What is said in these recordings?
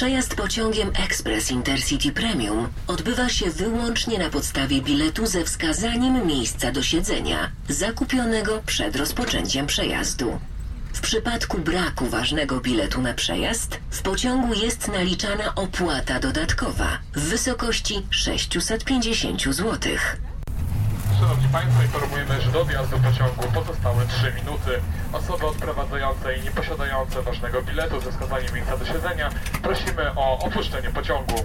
Przejazd pociągiem Express Intercity Premium odbywa się wyłącznie na podstawie biletu ze wskazaniem miejsca do siedzenia, zakupionego przed rozpoczęciem przejazdu. W przypadku braku ważnego biletu na przejazd, w pociągu jest naliczana opłata dodatkowa w wysokości 650 złotych. Państwo, informujemy, że do pociągu pozostały 3 minuty. Osoby odprowadzające i nieposiadające ważnego biletu ze wskazaniem miejsca do siedzenia prosimy o opuszczenie pociągu.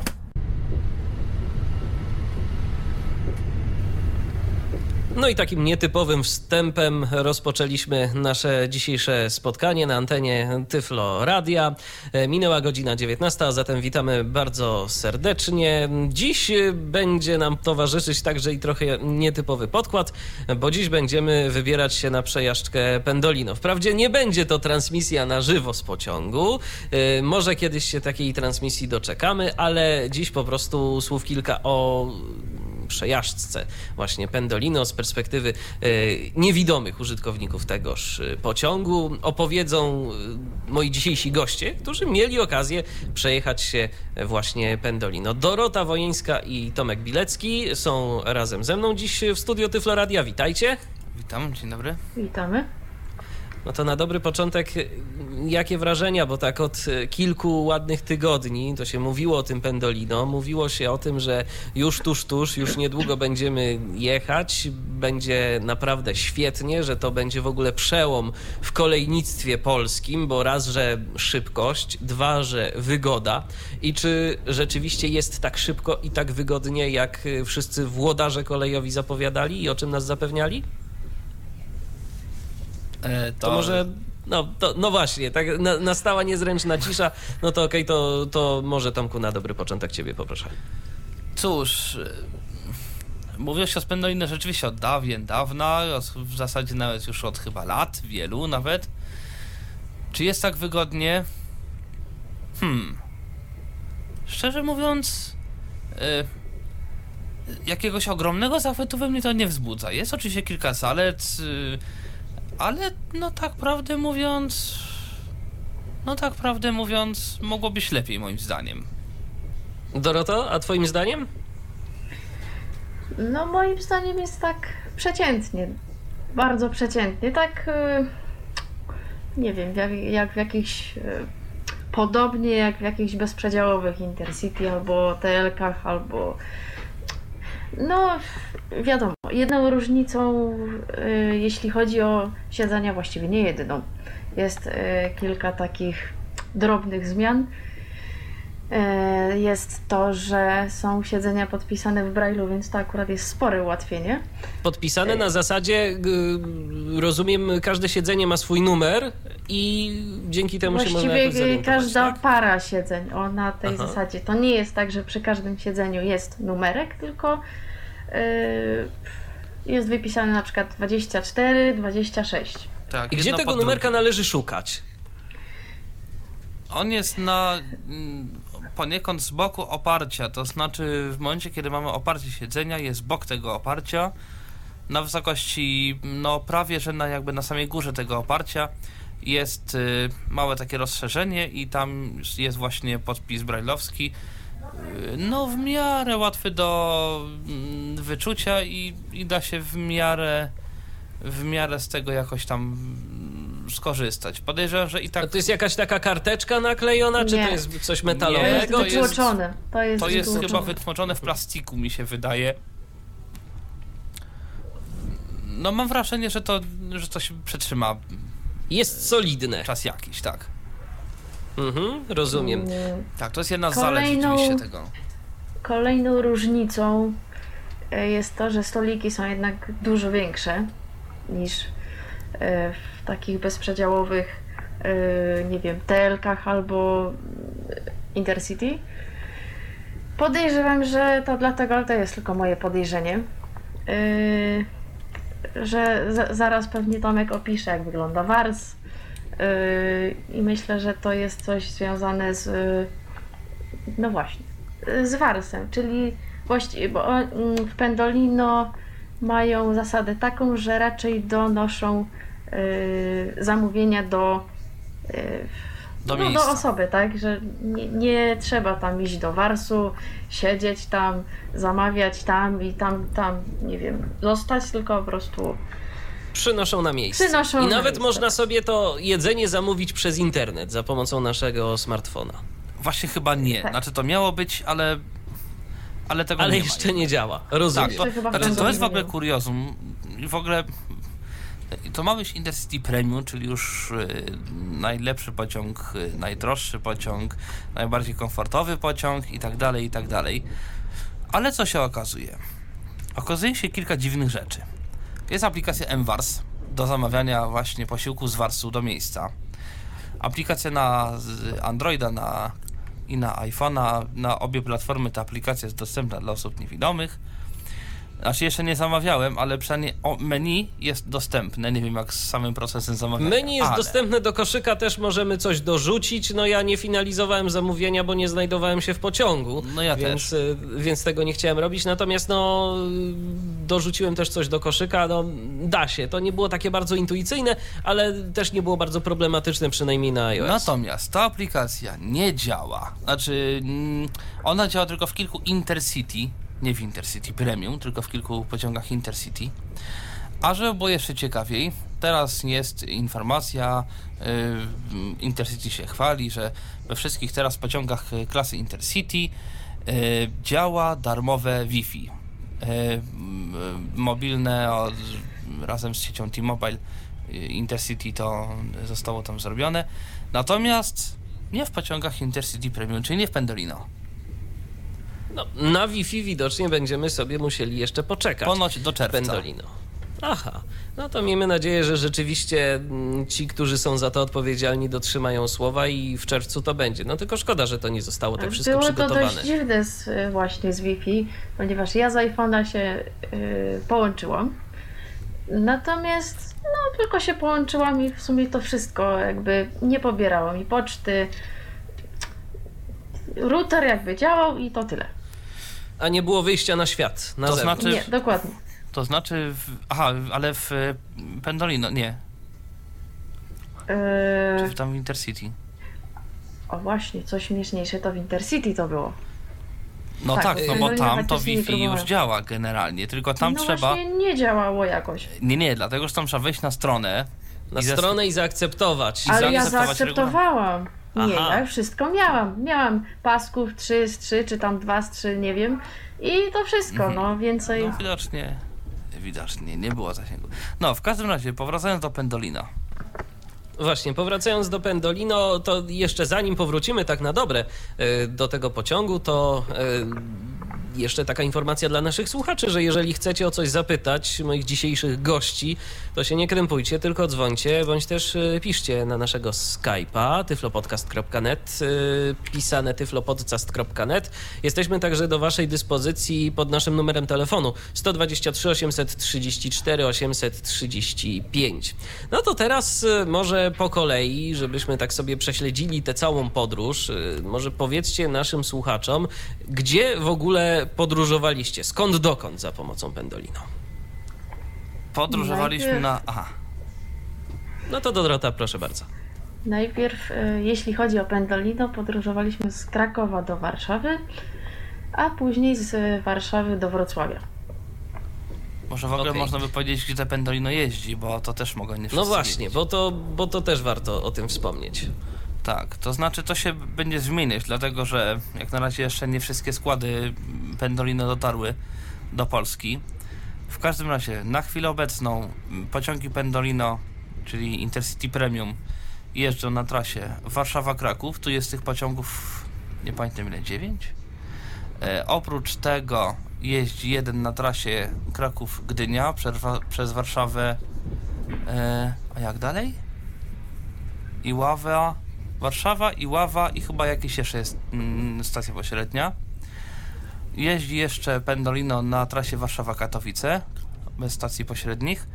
No i takim nietypowym wstępem rozpoczęliśmy nasze dzisiejsze spotkanie na antenie Tyflo Radia. E, Minęła godzina 19, a zatem witamy bardzo serdecznie. Dziś e, będzie nam towarzyszyć także i trochę nietypowy podkład, bo dziś będziemy wybierać się na przejażdżkę Pendolino. Wprawdzie nie będzie to transmisja na żywo z pociągu. E, Może kiedyś się takiej transmisji doczekamy, ale dziś po prostu słów kilka o przejażdżce właśnie Pendolino z perspektywy e, niewidomych użytkowników tegoż e, pociągu opowiedzą e, moi dzisiejsi goście, którzy mieli okazję przejechać się właśnie Pendolino. Dorota Wojeńska i Tomek Bilecki są razem ze mną dziś w studio Tyflo Radia. Witajcie. Witam, dzień dobry. Witamy. No to na dobry początek, jakie wrażenia, bo tak od kilku ładnych tygodni to się mówiło o tym Pendolino, mówiło się o tym, że już tuż, tuż, już niedługo będziemy jechać, będzie naprawdę świetnie, że to będzie w ogóle przełom w kolejnictwie polskim, bo raz, że szybkość, dwa, że wygoda. I czy rzeczywiście jest tak szybko i tak wygodnie, jak wszyscy włodarze kolejowi zapowiadali i o czym nas zapewniali? E, To może. No, to, no właśnie, tak na, nastała niezręczna cisza. No to okej, to, to może Tomku na dobry początek ciebie poproszę. Cóż, e, mówiło się o Spendolino rzeczywiście od dawien dawna, w zasadzie nawet już od chyba lat, wielu nawet. Czy jest tak wygodnie? Hmm. Szczerze mówiąc, e, jakiegoś ogromnego zachwytu we mnie to nie wzbudza. Jest oczywiście kilka zalet, y, ale no tak prawdę mówiąc, no tak prawdę mówiąc, mogło być lepiej moim zdaniem. Doroto, a twoim zdaniem? No moim zdaniem jest tak przeciętnie. Bardzo przeciętnie. Tak y, nie wiem, jak, jak w jakichś y, podobnie jak w jakichś bezprzedziałowych Intercity albo TL-kach albo no wiadomo, jedną różnicą y, jeśli chodzi o siedzenia, właściwie nie jedyną, jest y, kilka takich drobnych zmian. E, jest to, że są siedzenia podpisane w Braille'u, więc to akurat jest spore ułatwienie. Podpisane na zasadzie, y, rozumiem, każde siedzenie ma swój numer i dzięki temu się można Właściwie każda tak? para siedzeń, o na tej Aha. zasadzie. To nie jest tak, że przy każdym siedzeniu jest numerek, tylko jest wypisane na przykład 24, 26. Tak, Gdzie jedno tego numerka należy szukać? On jest na mm, poniekąd z boku oparcia, to znaczy w momencie, kiedy mamy oparcie siedzenia, jest bok tego oparcia na wysokości, no prawie, że na jakby na samej górze tego oparcia jest y, małe takie rozszerzenie i tam jest właśnie podpis brajlowski. No w miarę łatwy do mm, wyczucia i, i da się w miarę w miarę z tego jakoś tam mm, skorzystać. Podejrzewam, że i A tak to jest jakaś taka karteczka naklejona, czy Nie. to jest coś To jest metalowego? to jest- wytłoczone. To jest, To jest chyba wytłoczone w plastiku, mi się wydaje. No mam wrażenie, że to, że to się przetrzyma Jest solidne. czas jakiś, tak. Mhm, rozumiem. Mm, Tak, to jest jedna z zalet rzeczywiście tego. Kolejną różnicą e, jest to, że stoliki są jednak dużo większe niż e, w takich bezprzedziałowych, e, nie wiem, TL-kach albo Intercity. Podejrzewam, że to dlatego, ale to jest tylko moje podejrzenie, że zaraz pewnie Tomek opisze, jak wygląda Wars i myślę, że to jest coś związane z, no właśnie, z Warsem, czyli właściwie, bo mm, w Pendolino mają zasadę taką, że raczej donoszą y, zamówienia do, do, no, do, osoby, tak? Że nie, nie, trzeba tam iść do Warsu, siedzieć tam, zamawiać tam i tam, tam, nie wiem, zostać, tylko po prostu przynoszą na miejsce. Przynoszą I nawet miejsce. można sobie to jedzenie zamówić przez internet za pomocą naszego smartfona. Właśnie chyba nie. Tak. Znaczy to miało być, ale ale tego ale nie jeszcze ma. nie działa. Rozumiem. Tak, to, znaczy, to jest w ogóle kuriozum. I w ogóle to ma być Intercity Premium, czyli już y, najlepszy pociąg, y, najdroższy pociąg, najbardziej komfortowy pociąg i tak dalej, i tak dalej. Ale co się okazuje? Okazuje się kilka dziwnych rzeczy. Jest aplikacja MWARS do zamawiania właśnie posiłku z Warsu do miejsca. Aplikacja na Androida, na i na iPhone'a. Na obie platformy ta aplikacja jest dostępna dla osób niewidomych. Znaczy jeszcze nie zamawiałem, ale przynajmniej menu jest dostępne. Nie wiem jak z samym procesem zamawiania. Menu jest ale... dostępne do koszyka, też możemy coś dorzucić. No ja nie finalizowałem zamówienia, bo nie znajdowałem się w pociągu. No ja więc, też. Y, więc tego nie chciałem robić. Natomiast no dorzuciłem też coś do koszyka. No da się. To nie było takie bardzo intuicyjne, ale też nie było bardzo problematyczne, przynajmniej na iOS. Natomiast ta aplikacja nie działa. Znaczy, mm, ona działa tylko w kilku Intercity nie w Intercity Premium, tylko w kilku pociągach Intercity. A żeby było jeszcze ciekawiej, teraz jest informacja, yy, Intercity się chwali, że we wszystkich teraz pociągach y, klasy Intercity yy, działa darmowe Wi-Fi. Mobilne razem z siecią T-Mobile y, Intercity to zostało tam zrobione. Natomiast nie w pociągach Intercity Premium, czyli nie w Pendolino. No, na Wi-Fi widocznie będziemy sobie musieli jeszcze poczekać. Ponoć do czerwca. Pendolino. Aha, no to miejmy nadzieję, że rzeczywiście mm, ci, którzy są za to odpowiedzialni, dotrzymają słowa i w czerwcu to będzie. No tylko szkoda, że to nie zostało tak wszystko Było przygotowane. Było to dość dziwne z, y, właśnie z Wi-Fi, ponieważ ja z iPhone'a się yy, połączyłam. Natomiast no tylko się połączyłam i w sumie to wszystko jakby nie pobierało mi poczty. Router jakby działał i to tyle. A nie było wyjścia na świat, na to zewnątrz. Znaczy, nie, dokładnie. To znaczy, w, aha, ale w Pendolino, nie. Yy... Czy tam w Intercity? O właśnie, coś śmieszniejsze to w Intercity to było. No tak, tak no bo tam to Wi-Fi już działa generalnie, tylko tam no trzeba... właśnie nie działało jakoś. Nie, nie, dlatego, że tam trzeba wejść na stronę... Na i stronę i zaakceptować. I Ale ja zaakceptowałam. Nie, Aha. ja wszystko miałam. Miałam pasków 3 z 3, czy tam 2 z 3, nie wiem. I to wszystko, mhm. no więcej. No widocznie, widocznie nie było zasięgu. No, w każdym razie, powracając do Pendolina. Właśnie, powracając do Pendolino, to jeszcze zanim powrócimy tak na dobre e, do tego pociągu, to e, jeszcze taka informacja dla naszych słuchaczy, że jeżeli chcecie o coś zapytać moich dzisiejszych gości, to się nie krępujcie, tylko dzwońcie, bądź też e, piszcie na naszego Skype'a tyflopodcast.net, pisane tyflopodcast.net. Jesteśmy także do waszej dyspozycji pod naszym numerem telefonu 123 834 835. No to teraz może po kolei, żebyśmy tak sobie prześledzili tę całą podróż. Y, może powiedzcie naszym słuchaczom, gdzie w ogóle podróżowaliście? Skąd dokąd za pomocą Pendolino? Podróżowaliśmy na... Aha. No to Dorota, proszę bardzo. Najpierw, y, jeśli chodzi o Pendolino, podróżowaliśmy z Krakowa do Warszawy, a później z Warszawy do Wrocławia. Może w ogóle okay. można by powiedzieć, gdzie te Pendolino jeździ, bo to też mogą nie No właśnie, bo to, bo to też warto o tym wspomnieć. Tak, to znaczy to się będzie zmieniać, dlatego że jak na razie jeszcze nie wszystkie składy Pendolino dotarły do Polski. W każdym razie, na chwilę obecną pociągi Pendolino, czyli Intercity Premium, jeżdżą na trasie Warszawa-Kraków. Tu jest tych pociągów, nie pamiętam ile, 9? E, oprócz tego jeździ jeden na trasie Kraków-Gdynia przez Warszawę. E, a jak dalej? Iława, Warszawa, Iława i chyba jakieś jeszcze jest mm, stacja pośrednia. Jeździ jeszcze Pendolino na trasie Warszawa-Katowice bez stacji pośrednich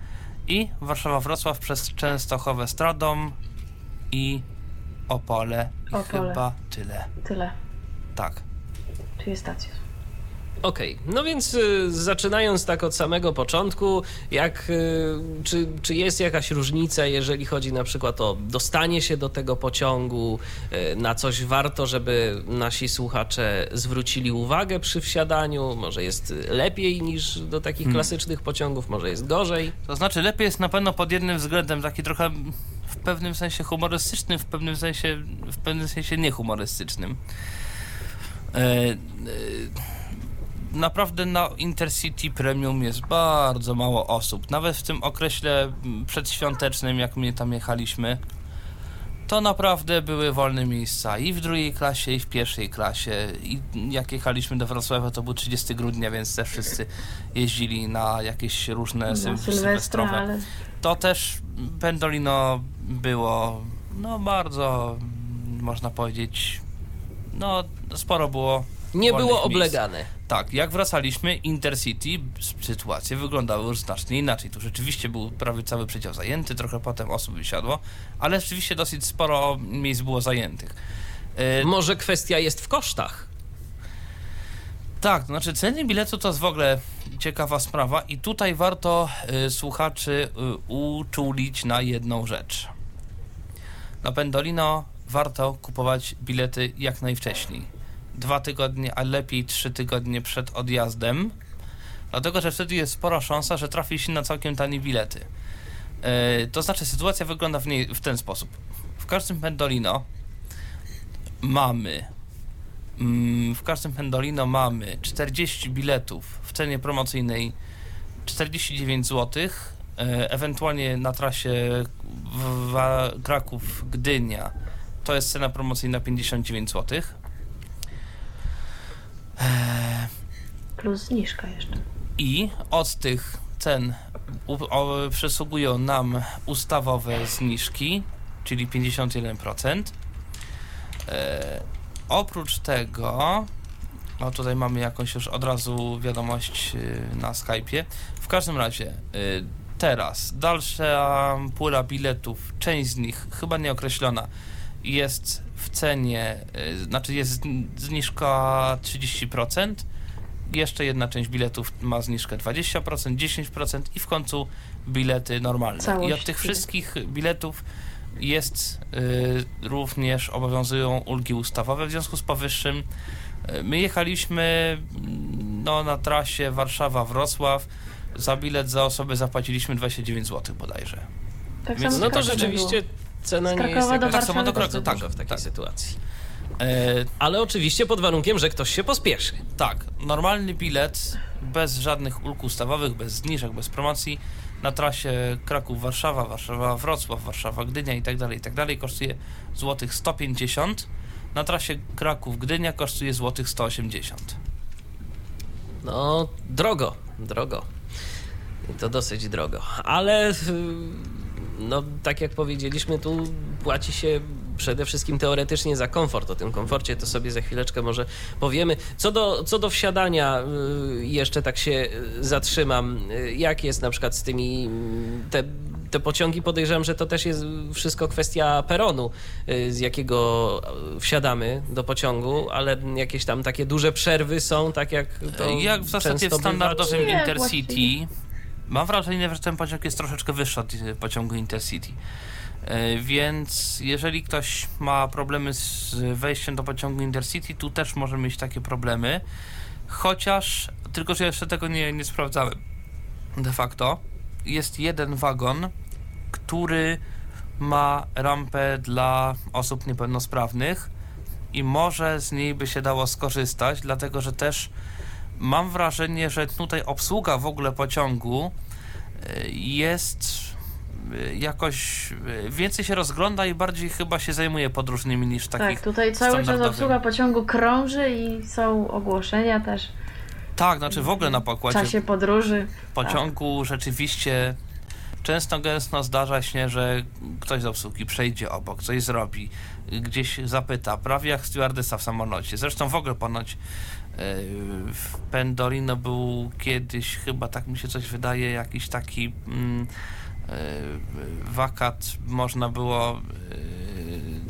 i Warszawa-Wrocław przez Częstochowę Stradom i Opole. I Opole. chyba tyle. Tyle. Tak. Jest stacja. Okej, okay. no więc y, zaczynając tak od samego początku, jak, y, czy, czy jest jakaś różnica, jeżeli chodzi na przykład o dostanie się do tego pociągu, y, na coś warto, żeby nasi słuchacze zwrócili uwagę przy wsiadaniu? Może jest lepiej niż do takich hmm. klasycznych pociągów, może jest gorzej? To znaczy, lepiej jest na pewno pod jednym względem, taki trochę w pewnym sensie humorystycznym, w pewnym sensie, w pewnym sensie niehumorystycznym. E, e, naprawdę na Intercity Premium jest bardzo mało osób. Nawet w tym okresie przedświątecznym, jak my tam jechaliśmy, to naprawdę były wolne miejsca i w drugiej klasie, i w pierwszej klasie. I jak jechaliśmy do Wrocławia, to był 30 grudnia, więc też wszyscy jeździli na jakieś różne syl sylwestrowe. Ale... To też Pendolino było, no bardzo, można powiedzieć, no sporo było. Nie było oblegane. Miejsc. Tak, jak wracaliśmy, Intercity, sytuacje wyglądały już znacznie inaczej. Tu rzeczywiście był prawie cały przedział zajęty, trochę potem osób wysiadło, ale rzeczywiście dosyć sporo miejsc było zajętych. Yy, Może kwestia jest w kosztach? Tak, to znaczy ceny biletu to jest w ogóle ciekawa sprawa i tutaj warto y, słuchaczy y, uczulić na jedną rzecz. Na Pendolino warto kupować bilety jak najwcześniej dwa tygodnie, a lepiej trzy tygodnie przed odjazdem, dlatego że wtedy jest spora szansa, że trafi się na całkiem tanie bilety. Yy, to znaczy, sytuacja wygląda w, niej, w ten sposób. W każdym Pendolino mamy mm, w każdym Pendolino mamy 40 biletów w cenie promocyjnej 49 zł, yy, ewentualnie na trasie Kraków-Gdynia to jest cena promocyjna 59 zł. Plus zniżka jeszcze. I od tych cen przysługują nam ustawowe zniżki, czyli 51%. E, oprócz tego, no tutaj mamy jakąś już od razu wiadomość y, na Skype'ie. W każdym razie, y, teraz dalsza pula biletów, część z nich chyba nieokreślona, jest w cenie, y, znaczy jest zniżka 30%, jeszcze jedna część biletów ma zniżkę 20%, 10% i w końcu bilety normalne. Całość I od tych wszystkich biletów jest y, również obowiązują ulgi ustawowe. W związku z powyższym y, my jechaliśmy mm, no, na trasie Warszawa-Wrocław. Za bilet za osobę zapłaciliśmy 29 zł bodajże. Tak Więc, no to rzeczywiście cena nie jest jakaś... Tak samo do Krakowa, tak, w takiej tak. sytuacji. E, ale oczywiście pod warunkiem, że ktoś się pospieszy. Tak, normalny bilet bez żadnych ulg ustawowych, bez zniżek, bez promocji na trasie Kraków-Warszawa, Warszawa-Wrocław, Warszawa-Gdynia i tak dalej, i tak dalej kosztuje złotych 150. Na trasie Kraków-Gdynia kosztuje złotych 180. No, drogo, drogo. I to dosyć drogo. Ale no, tak jak powiedzieliśmy, tu płaci się przede wszystkim teoretycznie za komfort. O tym komforcie to sobie za chwileczkę może powiemy. Co do, co do wsiadania, y, jeszcze tak się zatrzymam. Y, jak jest na przykład z tymi mm, te, te pociągi? Podejrzewam, że to też jest wszystko kwestia peronu, y, z jakiego wsiadamy do pociągu, ale jakieś tam takie duże przerwy są, tak jak to Jak w zasadzie w standardowym Intercity. Mam wrażenie, że ten pociąg jest troszeczkę wyższy od pociągu Intercity. E, więc jeżeli ktoś ma problemy z wejściem do pociągu Intercity, tu też może mieć takie problemy. Chociaż, tylko że jeszcze tego nie, nie sprawdzałem. De facto jest jeden wagon, który ma rampę dla osób niepełnosprawnych i może z niej by się dało skorzystać, dlatego że też mam wrażenie, że tutaj obsługa w ogóle pociągu e, jest jakoś więcej się rozgląda i bardziej chyba się zajmuje podróżnymi niż takich Tak, tutaj cały czas obsługa pociągu krąży i są ogłoszenia też. Tak, znaczy w ogóle na w pokładzie czasie podróży. pociągu rzeczywiście często gęsto zdarza się, że ktoś z obsługi przejdzie obok, coś zrobi, gdzieś zapyta, prawie jak stewardesa w samolocie. Zresztą w ogóle ponoć yy, w Pendolino był kiedyś, chyba tak mi się coś wydaje, jakiś taki mm, yy, wakat można było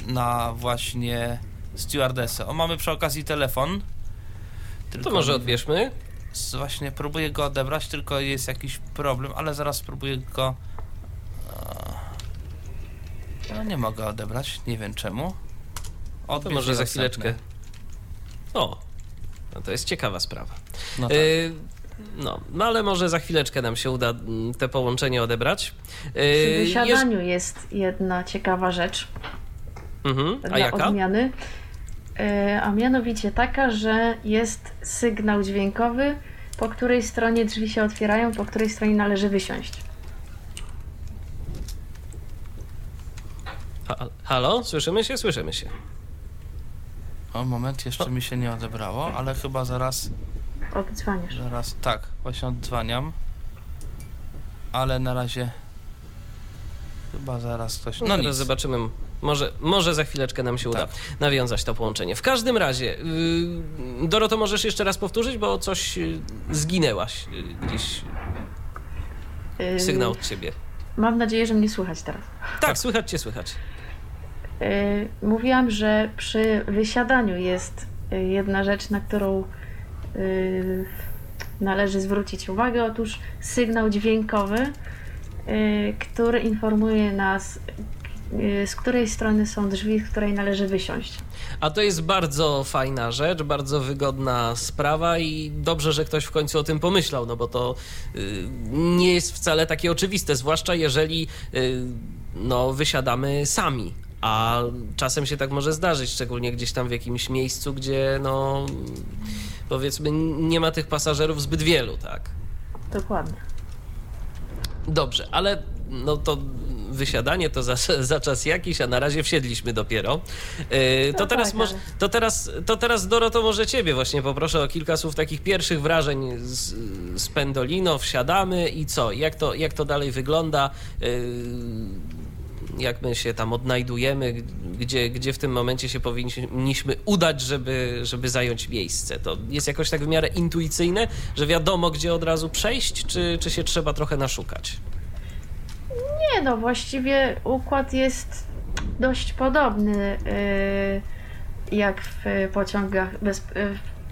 yy, na właśnie stewardesę. O, mamy przy okazji telefon. To Tylko może nie- odbierzmy. Właśnie próbuję go odebrać, tylko jest jakiś problem, ale zaraz spróbuję go. e, No nie mogę odebrać, nie wiem czemu. To Odbierz może za chwileczkę. O, no to jest ciekawa sprawa. No tak. Y, No, no ale może za chwileczkę nam się uda mm, te połączenie odebrać. Y, Przy wysiadaniu jest jedna ciekawa rzecz Mhm. A dla jaka? odmiany. E, A mianowicie taka, że jest sygnał dźwiękowy, po której stronie drzwi się otwierają, po której stronie należy wysiąść. Ha- Halo? Słyszymy się? Słyszymy się. O, moment, jeszcze mi się nie odebrało, ale chyba zaraz, Odzwaniasz. zaraz, tak, właśnie odzwaniam. Ale na razie chyba zaraz ktoś, No, no teraz nic. zobaczymy. Może, może za chwileczkę nam się uda Tak. nawiązać to połączenie. W każdym razie, yy, Doroto, możesz jeszcze raz powtórzyć, bo coś yy, zginęłaś. Yy, gdzieś E, sygnał od ciebie. Mam nadzieję, że mnie słychać teraz. Tak, słychać cię, słychać. Mówiłam, że przy wysiadaniu jest jedna rzecz, na którą należy zwrócić uwagę. Otóż sygnał dźwiękowy, który informuje nas, z której strony są drzwi, z której należy wysiąść. A to jest bardzo fajna rzecz, bardzo wygodna sprawa i dobrze, że ktoś w końcu o tym pomyślał, no bo to y, nie jest wcale takie oczywiste, zwłaszcza jeżeli y, no, wysiadamy sami. A czasem się tak może zdarzyć, szczególnie gdzieś tam w jakimś miejscu, gdzie no powiedzmy nie ma tych pasażerów zbyt wielu, tak? Dokładnie. Dobrze, ale no to wysiadanie to za, za czas jakiś, a na razie wsiedliśmy dopiero. Yy, to, No teraz tak, może, to, teraz, to teraz, Doroto, może ciebie właśnie poproszę o kilka słów takich pierwszych wrażeń z, z Pendolino. Wsiadamy i co? Jak to, jak to dalej wygląda? Yy, jak my się tam odnajdujemy? Gdzie, gdzie w tym momencie się powinniśmy udać, żeby, żeby zająć miejsce? To jest jakoś tak w miarę intuicyjne, że wiadomo, gdzie od razu przejść, czy, czy się trzeba trochę naszukać? Nie no, właściwie układ jest dość podobny yy, jak w pociągach, bez,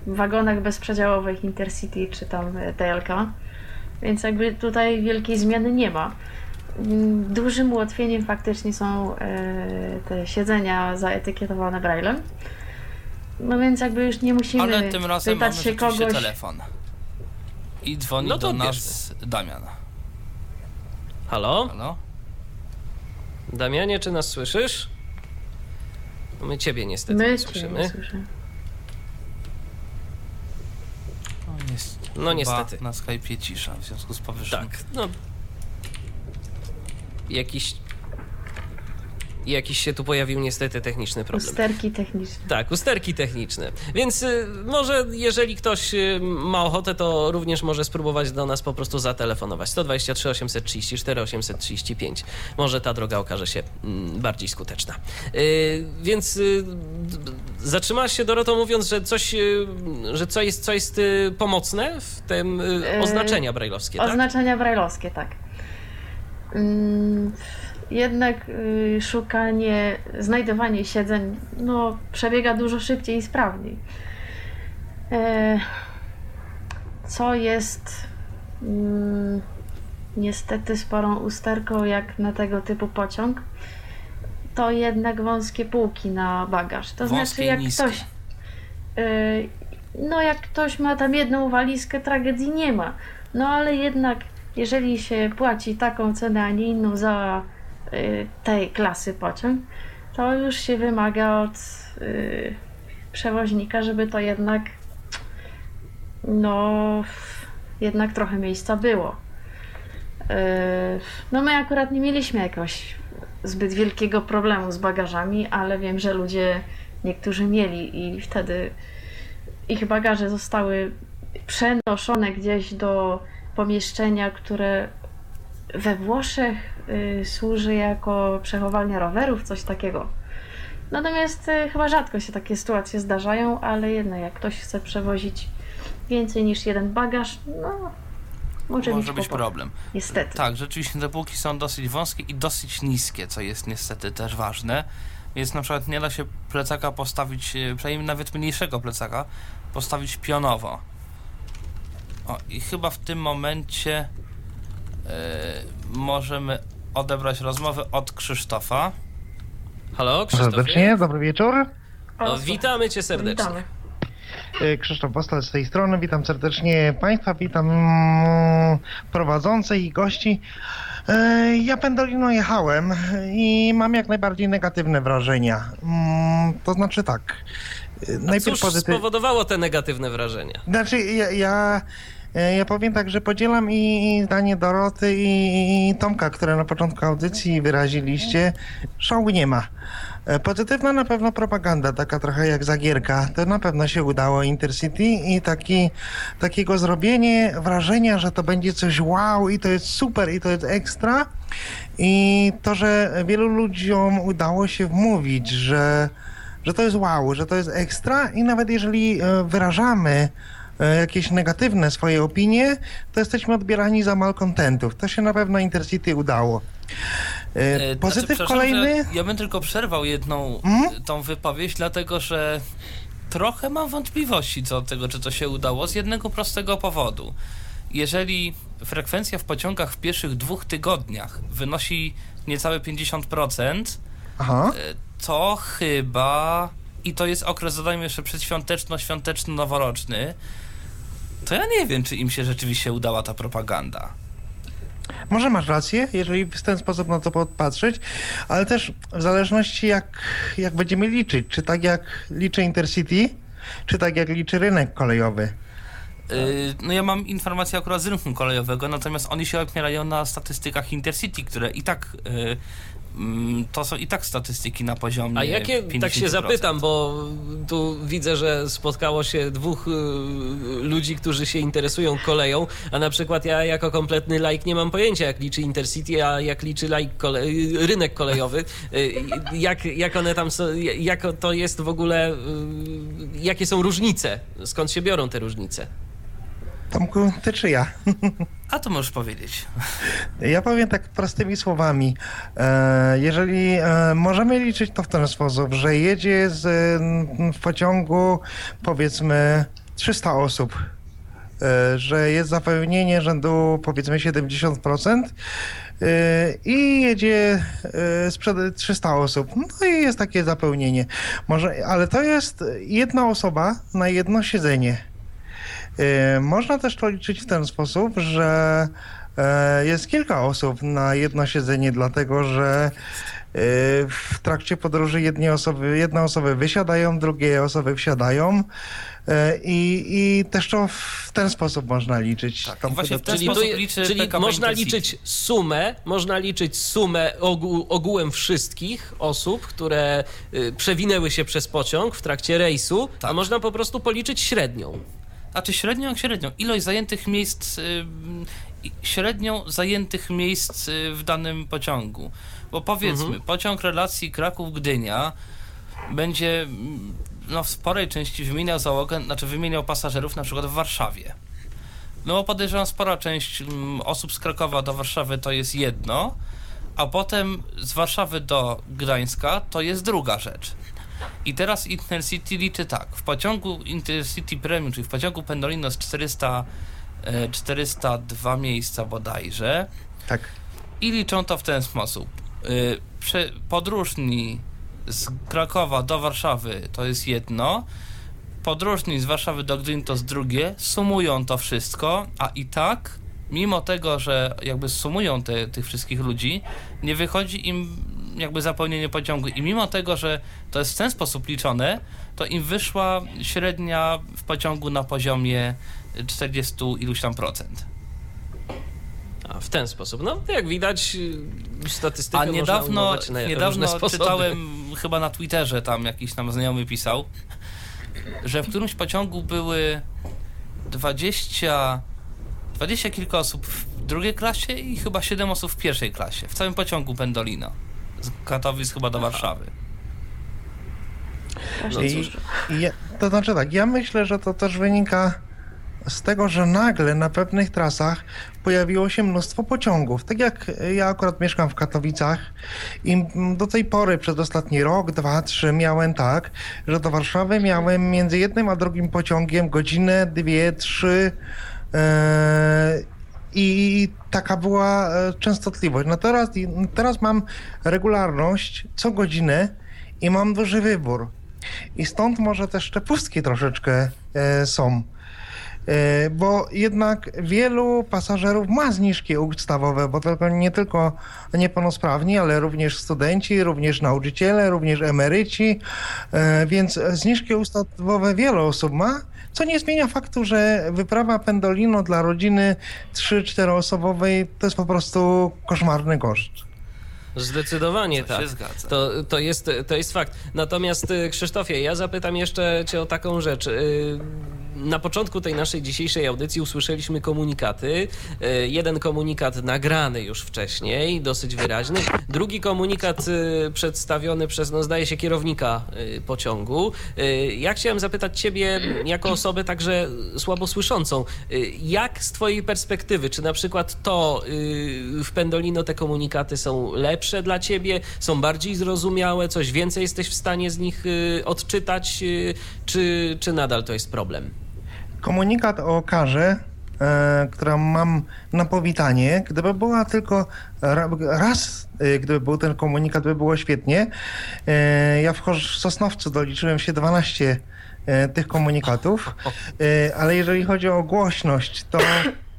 w wagonach bezprzedziałowych Intercity czy tam TLK, więc jakby tutaj wielkiej zmiany nie ma. Dużym ułatwieniem faktycznie są yy, te siedzenia zaetykietowane braillem. No więc jakby już nie musimy Ale tym razem mamy się kogoś. telefon. I dzwoni No to do nas Damian. Halo? Halo? Damianie, czy nas słyszysz? My ciebie niestety My nie słyszymy. nie słyszymy. No, jest No niestety. Na Skype'ie cisza w związku z powyższym. Tak, no. Jakiś. Jakiś się tu pojawił niestety techniczny problem. Usterki techniczne. Tak, usterki techniczne. Więc y, może jeżeli ktoś y, ma ochotę, to również może spróbować do nas po prostu zatelefonować. 123 834 835. Może ta droga okaże się mm, bardziej skuteczna. Y, więc y, zatrzymałaś się Doroto mówiąc, że coś, y, że co jest, co jest y, pomocne w tym oznaczenia brajlowskie, tak? Oznaczenia brajlowskie, tak. Mm, Jednak y, szukanie, znajdowanie siedzeń no, przebiega dużo szybciej i sprawniej. E, Co jest mm, niestety sporą usterką jak na tego typu pociąg, to jednak wąskie półki na bagaż. To Wąskie znaczy i jak niskie. ktoś y, no jak ktoś ma tam jedną walizkę, tragedii nie ma. No ale jednak, jeżeli się płaci taką cenę, a nie inną za tej klasy pociąg, to już się wymaga od y, przewoźnika, żeby to jednak no jednak trochę miejsca było. Y, no my akurat nie mieliśmy jakoś zbyt wielkiego problemu z bagażami, ale wiem, że ludzie niektórzy mieli i wtedy ich bagaże zostały przenoszone gdzieś do pomieszczenia, które we Włoszech y, służy jako przechowalnia rowerów, coś takiego. Natomiast y, chyba rzadko się takie sytuacje zdarzają, ale jednak jak ktoś chce przewozić więcej niż jeden bagaż, no może, Może być kłopot. problem. Niestety. Tak, rzeczywiście te półki są dosyć wąskie i dosyć niskie, co jest niestety też ważne. Więc na przykład nie da się plecaka postawić, e, przynajmniej nawet mniejszego plecaka, postawić pionowo. O, i chyba w tym momencie e, możemy odebrać rozmowę od Krzysztofa. Halo, Krzysztofie? Serdecznie, dobry wieczór. O, No, witamy cię serdecznie. Witamy. E, Krzysztof Postal z tej strony, witam serdecznie Państwa, witam mm, prowadzących i gości. E, Ja pendolino jechałem i mam jak najbardziej negatywne wrażenia. Mm, To znaczy tak, e, A najpierw cóż pozytyw... spowodowało te negatywne wrażenia? Znaczy ja, ja, ja powiem tak, że podzielam i, zdanie Doroty i, i Tomka, które na początku audycji wyraziliście. Szału nie ma. E, Pozytywna na pewno propaganda, taka trochę jak Zagierka. To na pewno się udało Intercity i taki, takiego zrobienie wrażenia, że to będzie coś wow i to jest super i to jest ekstra. I to, że wielu ludziom udało się wmówić, że, że to jest wow, że to jest ekstra i nawet jeżeli e, wyrażamy e, jakieś negatywne swoje opinie, to jesteśmy odbierani za malkontentów. To się na pewno Intercity udało. E, E, Pozytyw znaczy, kolejny. Ja bym tylko przerwał jedną e, tą wypowiedź, dlatego że trochę mam wątpliwości co do tego, czy to się udało, z jednego prostego powodu. Jeżeli frekwencja w pociągach w pierwszych dwóch tygodniach wynosi niecałe 50%, Aha. e, to chyba, i to jest okres, dodajmy jeszcze przedświąteczno-świąteczno-noworoczny, to ja nie wiem, czy im się rzeczywiście udała ta propaganda. Może masz rację, jeżeli w ten sposób na to popatrzeć, ale też w zależności jak, jak będziemy liczyć, czy tak jak liczy Intercity, czy tak jak liczy rynek kolejowy. Yy, No ja mam informacje akurat z rynku kolejowego, natomiast oni się opierają na statystykach Intercity, które i tak yy, mm, to są i tak statystyki na poziomie A jakie, 50%. tak się zapytam, bo tu widzę, że spotkało się dwóch y, ludzi, którzy się interesują koleją, a na przykład ja jako kompletny laik nie mam pojęcia, jak liczy Intercity, a jak liczy kole y, rynek kolejowy. Y, Jak, jak one tam są, jak to jest w ogóle, jakie są różnice, skąd się biorą te różnice? Tomku, ty czy ja? A to możesz powiedzieć. Ja powiem tak prostymi słowami. E, jeżeli e, możemy liczyć to w ten sposób, że jedzie z, m, w pociągu powiedzmy 300 osób, e, że jest zapełnienie rzędu powiedzmy 70%, e, i jedzie sprzed 300 osób. No i jest takie zapełnienie. Może, ale to jest jedna osoba na jedno siedzenie. E, Można też to liczyć w ten sposób, że e, jest kilka osób na jedno siedzenie, dlatego że e, w trakcie podróży jedne osoby, jedne osoby wysiadają, drugie osoby wsiadają e, i, i też to w ten sposób można liczyć. Tak, Tam właśnie w ten podać- sposób liczy czyli PKP można liczyć sumę, można liczyć sumę ogół, ogółem wszystkich osób, które y, przewinęły się przez pociąg w trakcie rejsu, a Tak. można po prostu policzyć średnią. A czy średnią jak średnią? Ilość zajętych miejsc, y, średnią zajętych miejsc y, w danym pociągu. Bo powiedzmy, Mhm. pociąg relacji Kraków-Gdynia będzie mm, no, w sporej części wymieniał załogę, znaczy wymieniał pasażerów na przykład w Warszawie. No bo podejrzewam, spora część mm, osób z Krakowa do Warszawy to jest jedno, a potem z Warszawy do Gdańska to jest druga rzecz. I teraz Intercity liczy tak. W pociągu Intercity Premium, czyli w pociągu Pendolino z 400, e, 402 miejsca bodajże Tak. i liczą to w ten sposób. Prze- podróżni z Krakowa do Warszawy to jest jedno, podróżni z Warszawy do Gdyni to jest drugie, sumują to wszystko, a i tak, mimo tego, że jakby sumują te, tych wszystkich ludzi, nie wychodzi im jakby zapełnienie pociągu i mimo tego, że to jest w ten sposób liczone, to im wyszła średnia w pociągu na poziomie 40 iluś tam procent. A w ten sposób. No, jak widać, statystykę A niedawno, na niedawno czytałem chyba na Twitterze, tam jakiś tam znajomy pisał, że w którymś pociągu były 20, 20 kilka osób w drugiej klasie i chyba 7 osób w pierwszej klasie. W całym pociągu Pendolino. Z Katowic chyba do Warszawy. No I, ja, to znaczy tak, ja myślę, że to też wynika z tego, że nagle na pewnych trasach pojawiło się mnóstwo pociągów. Tak jak ja akurat mieszkam w Katowicach i do tej pory przez ostatni rok, dwa, trzy miałem tak, że do Warszawy miałem między jednym a drugim pociągiem godzinę, dwie, trzy. e, I taka była e, częstotliwość. No teraz, teraz mam regularność co godzinę i mam duży wybór. I stąd może też te pustki troszeczkę e, są. E, bo jednak wielu pasażerów ma zniżki ustawowe, bo tylko, nie tylko niepełnosprawni, ale również studenci, również nauczyciele, również emeryci, e, więc zniżki ustawowe wiele osób ma, co nie zmienia faktu, że wyprawa Pendolino dla rodziny 3-4 osobowej to jest po prostu koszmarny koszt. Zdecydowanie To tak. się zgadza. To, to, jest, to jest fakt. Natomiast y, Krzysztofie, ja zapytam jeszcze cię o taką rzecz. Na początku tej naszej dzisiejszej audycji usłyszeliśmy komunikaty. Y, Jeden komunikat nagrany już wcześniej, dosyć wyraźny. Drugi komunikat y, przedstawiony przez, no zdaje się, kierownika y, pociągu. Ja chciałem zapytać ciebie, jako osobę także słabo słyszącą, jak z twojej perspektywy, czy na przykład to w Pendolino te komunikaty są lepsze dla ciebie, są bardziej zrozumiałe, coś więcej jesteś w stanie z nich odczytać, czy, czy nadal to jest problem? Komunikat o karze, e, którą mam na powitanie, gdyby była tylko ra, raz, e, gdyby był ten komunikat, by było świetnie. E, ja w Sosnowcu doliczyłem się 12 e, tych komunikatów, e, ale jeżeli chodzi o głośność, to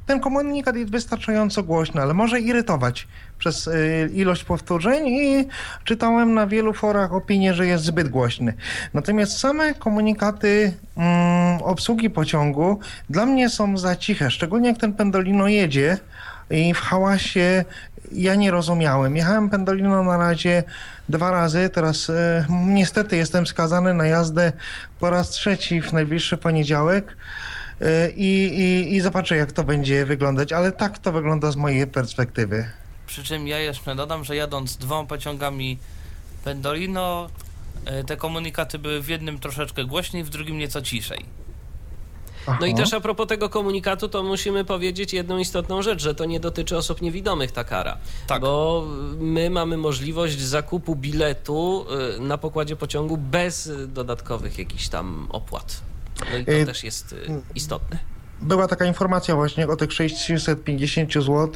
ten komunikat jest wystarczająco głośny, ale może irytować przez e, ilość powtórzeń i czytałem na wielu forach opinię, że jest zbyt głośny. Natomiast same komunikaty mm, obsługi pociągu dla mnie są za ciche, szczególnie jak ten Pendolino jedzie i w hałasie ja nie rozumiałem. Jechałem Pendolino na razie dwa razy, teraz e, niestety jestem skazany na jazdę po raz trzeci w najbliższy poniedziałek. E, I, i, I zobaczę, jak to będzie wyglądać, ale tak to wygląda z mojej perspektywy. Przy czym ja jeszcze dodam, że jadąc dwoma pociągami Pendolino, e, te komunikaty były w jednym troszeczkę głośniej, w drugim nieco ciszej. No i Aha. też a propos tego komunikatu, to musimy powiedzieć jedną istotną rzecz, że to nie dotyczy osób niewidomych ta kara. Tak. Bo my mamy możliwość zakupu biletu y, na pokładzie pociągu bez dodatkowych jakichś tam opłat. No i to Y, też jest y, istotne. była taka informacja właśnie o tych 650 zł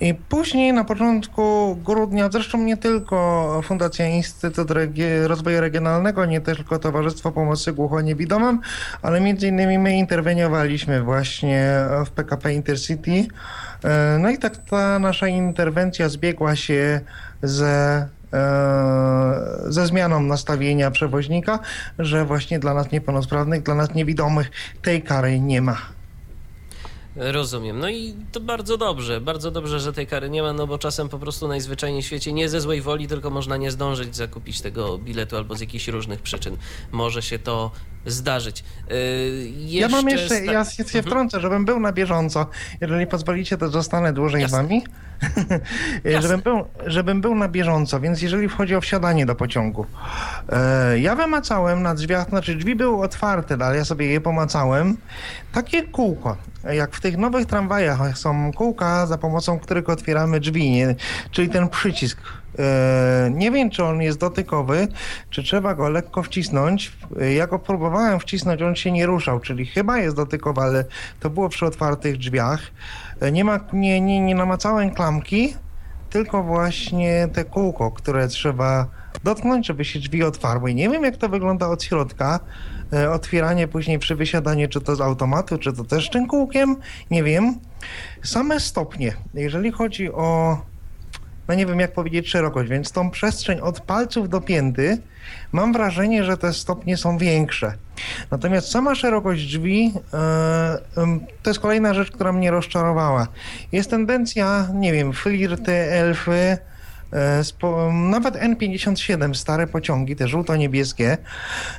i później na początku grudnia, zresztą nie tylko Fundacja Instytut Regi- Rozwoju Regionalnego, nie tylko Towarzystwo Pomocy Głuchoniewidomym, ale między innymi my interweniowaliśmy właśnie w PKP Intercity. E, No i tak ta nasza interwencja zbiegła się ze ze zmianą nastawienia przewoźnika, że właśnie dla nas niepełnosprawnych, dla nas niewidomych tej kary nie ma. Rozumiem. No i to bardzo dobrze, bardzo dobrze, że tej kary nie ma, no bo czasem po prostu najzwyczajniej w świecie nie ze złej woli, tylko można nie zdążyć zakupić tego biletu albo z jakichś różnych przyczyn. Może się to zdarzyć. Yy, Ja mam jeszcze, sta- ja się się wtrącę, żebym był na bieżąco. Jeżeli pozwolicie, to zostanę dłużej Jasne. z wami. żebym, był, żebym był na bieżąco, więc jeżeli chodzi o wsiadanie do pociągu. E, ja wymacałem na drzwiach, znaczy drzwi były otwarte, ale ja sobie je pomacałem. Takie kółko, jak w tych nowych tramwajach są kółka, za pomocą których otwieramy drzwi, nie? czyli ten przycisk. E, nie wiem, czy on jest dotykowy, czy trzeba go lekko wcisnąć. E, Ja go próbowałem wcisnąć, on się nie ruszał, czyli chyba jest dotykowy, ale to było przy otwartych drzwiach. E, Nie, ma, nie, nie, nie namacałem klamki, tylko właśnie te kółko, które trzeba dotknąć, żeby się drzwi otwarły. Nie wiem, jak to wygląda od środka. E, Otwieranie później przy wysiadaniu, czy to z automatu, czy to też tym kółkiem, nie wiem. Same stopnie, jeżeli chodzi o no nie wiem jak powiedzieć szerokość, więc tą przestrzeń od palców do pięty, mam wrażenie, że te stopnie są większe. Natomiast sama szerokość drzwi e, to jest kolejna rzecz, która mnie rozczarowała. Jest tendencja, nie wiem, flirty, elfy, nawet N57, stare pociągi, te żółto-niebieskie,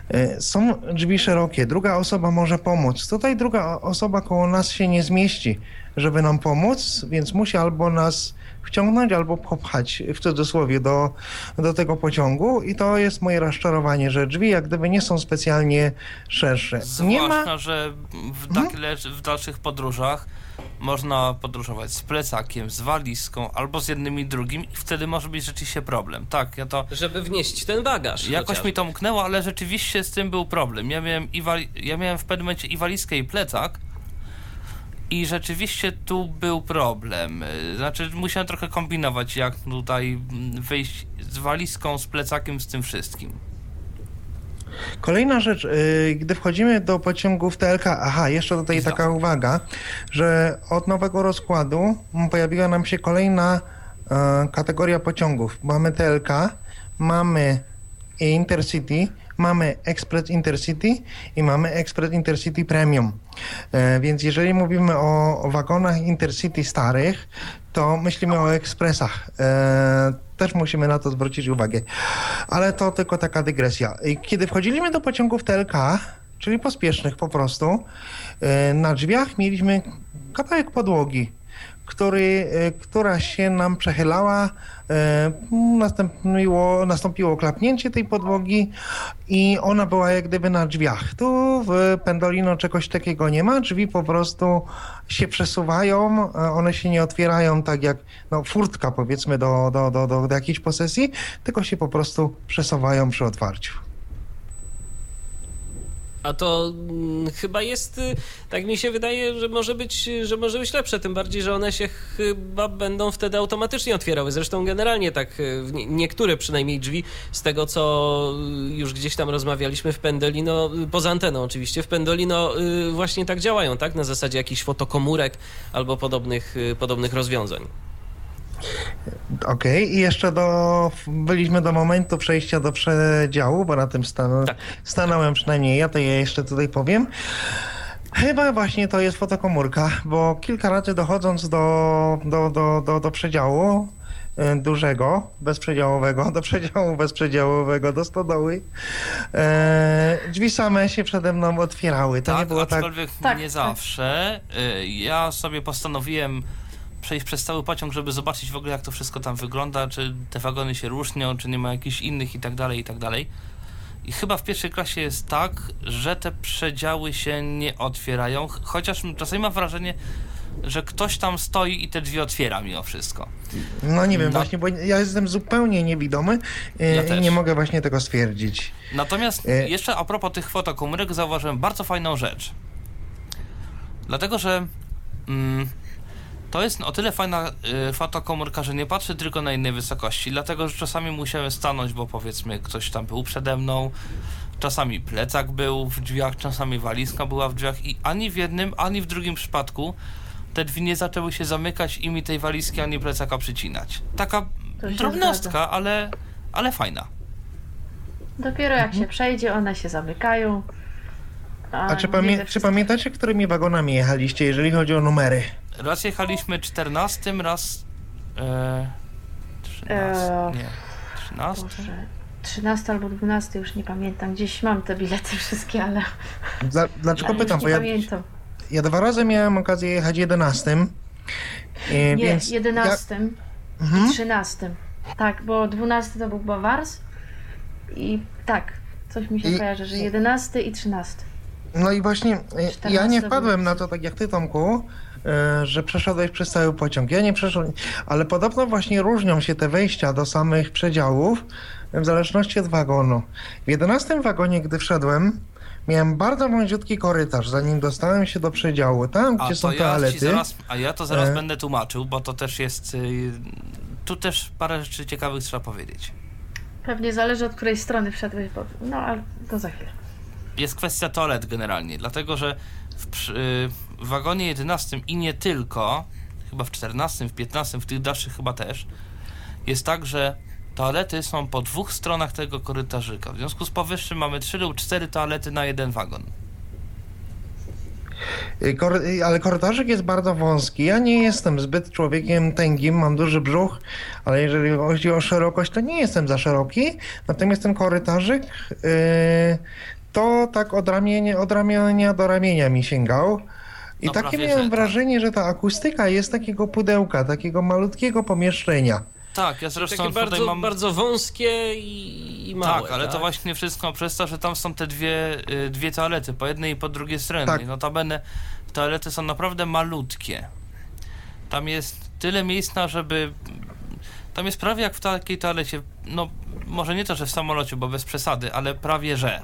e, są drzwi szerokie. Druga osoba może pomóc. Tutaj druga osoba koło nas się nie zmieści, żeby nam pomóc, więc musi albo nas wciągnąć, albo popchać w cudzysłowie do, do tego pociągu i to jest moje rozczarowanie, że drzwi jak gdyby nie są specjalnie szersze. Nie Zwłaszcza, ma... że w, tak, w dalszych podróżach można podróżować z plecakiem, z walizką albo z jednym i drugim i wtedy może być rzeczywiście problem. Tak, ja to... Żeby wnieść ten bagaż. Jakoś chociażby. mi to mknęło, ale rzeczywiście z tym był problem. Ja miałem, i wali... ja miałem w pewnym momencie i walizkę i plecak i rzeczywiście tu był problem. Znaczy musiałem trochę kombinować, jak tutaj wyjść z walizką, z plecakiem, z tym wszystkim. Kolejna rzecz, y, gdy wchodzimy do pociągów TLK, aha, jeszcze tutaj taka uwaga, że od nowego rozkładu pojawiła nam się kolejna e, kategoria pociągów. Mamy TLK, mamy Intercity, mamy Express Intercity i mamy Express Intercity Premium. E, więc jeżeli mówimy o, o wagonach Intercity starych, to myślimy o ekspresach. E, też musimy na to zwrócić uwagę. Ale to tylko taka dygresja. Kiedy wchodziliśmy do pociągów TLK, czyli pospiesznych po prostu, e, na drzwiach mieliśmy kawałek podłogi, który, e, która się nam przechylała, e, nastąpiło, nastąpiło klapnięcie tej podłogi i ona była jak gdyby na drzwiach. Tu w Pendolino czegoś takiego nie ma, drzwi po prostu się przesuwają, one się nie otwierają tak jak no, furtka powiedzmy do, do, do, do, do jakiejś posesji, tylko się po prostu przesuwają przy otwarciu. A to mm, chyba jest, y, tak mi się wydaje, że może być, że może być lepsze, tym bardziej, że one się chyba będą wtedy automatycznie otwierały. Zresztą generalnie tak, y, nie, niektóre przynajmniej drzwi, z tego co już gdzieś tam rozmawialiśmy w Pendolino, y, poza anteną oczywiście, w Pendolino y, właśnie tak działają, tak? Na zasadzie jakichś fotokomórek albo podobnych, y, podobnych rozwiązań. Okej, okay. i jeszcze do, byliśmy do momentu przejścia do przedziału, bo na tym stan, tak. stanąłem przynajmniej ja, to ja jeszcze tutaj powiem. Chyba właśnie to jest fotokomórka, bo kilka razy dochodząc do, do, do, do, do przedziału e, dużego, bezprzedziałowego, do przedziału bezprzedziałowego, do stodoły, e, drzwi same się przede mną otwierały. To tak, nie było aczkolwiek tak... nie zawsze. E, ja sobie postanowiłem przejść przez cały pociąg, żeby zobaczyć w ogóle jak to wszystko tam wygląda, czy te wagony się różnią, czy nie ma jakichś innych i tak dalej, i tak dalej. I chyba w pierwszej klasie jest tak, że te przedziały się nie otwierają, chociaż czasami mam wrażenie, że ktoś tam stoi i te drzwi otwiera mimo wszystko. No nie wiem, no. właśnie, bo ja jestem zupełnie niewidomy ja i nie mogę właśnie tego stwierdzić. Natomiast e... jeszcze a propos tych fotokomórek zauważyłem bardzo fajną rzecz. Dlatego, że mm, to jest o tyle fajna y, fotokomórka, że nie patrzy tylko na innej wysokości, dlatego że czasami musiałem stanąć, bo powiedzmy ktoś tam był przede mną, czasami plecak był w drzwiach, czasami walizka była w drzwiach i ani w jednym, ani w drugim przypadku te drzwi nie zaczęły się zamykać i mi tej walizki ani plecaka przycinać. Taka drobnostka, ale, ale fajna. Dopiero jak się przejdzie, one się zamykają. A, A czy, pamię czy pamiętacie, którymi wagonami jechaliście, jeżeli chodzi o numery? Raz jechaliśmy 14, raz. E, 13. E, nie. 13? Boże. 13 albo 12, już nie pamiętam. Gdzieś mam te bilety wszystkie, ale. Dla, dlaczego ale pytam? Nie bo ja, pamiętam. ja dwa razy miałem okazję jechać 11. E, nie, więc 11 ja... mhm. i 13. Tak, bo 12 to był Bawars i tak, coś mi się I... kojarzy, że 11 i 13. No i właśnie e, ja nie wpadłem na to tak jak ty, Tomku, że przeszedłeś przez cały pociąg. Ja nie przeszedłem, ale podobno właśnie różnią się te wejścia do samych przedziałów w zależności od wagonu. W 11 wagonie, gdy wszedłem, miałem bardzo wąziutki korytarz, zanim dostałem się do przedziału, tam gdzie a są ja toalety. Zaraz, a ja to zaraz e... będę tłumaczył, bo to też jest... Y, tu też parę rzeczy ciekawych trzeba powiedzieć. Pewnie zależy od której strony wszedłeś, bo... no ale to za chwilę. Jest kwestia toalet generalnie, dlatego że y, w wagonie 11 i nie tylko, chyba w 14, w 15, w tych dalszych chyba też, jest tak, że toalety są po dwóch stronach tego korytarzyka. W związku z powyższym mamy 3 lub 4 toalety na jeden wagon. Y, Kory- y, ale korytarzyk jest bardzo wąski. Ja nie jestem zbyt człowiekiem tęgim, mam duży brzuch, ale jeżeli chodzi o szerokość, to nie jestem za szeroki. Natomiast ten korytarzyk y, to tak od ramienia, od ramienia do ramienia mi sięgał. I No, takie miałem że tak. wrażenie, że ta akustyka jest takiego pudełka, takiego malutkiego pomieszczenia. Tak, ja zresztą Takie tutaj bardzo, mam... bardzo wąskie i, i małe. tak, ale to właśnie wszystko przez to, że tam są te dwie, y, dwie toalety, po jednej i po drugiej stronie. Tak. Notabene toalety są naprawdę malutkie. Tam jest tyle miejsca, żeby... Tam jest prawie jak w takiej toalecie, no może nie to, że w samolocie, bo bez przesady, ale prawie że.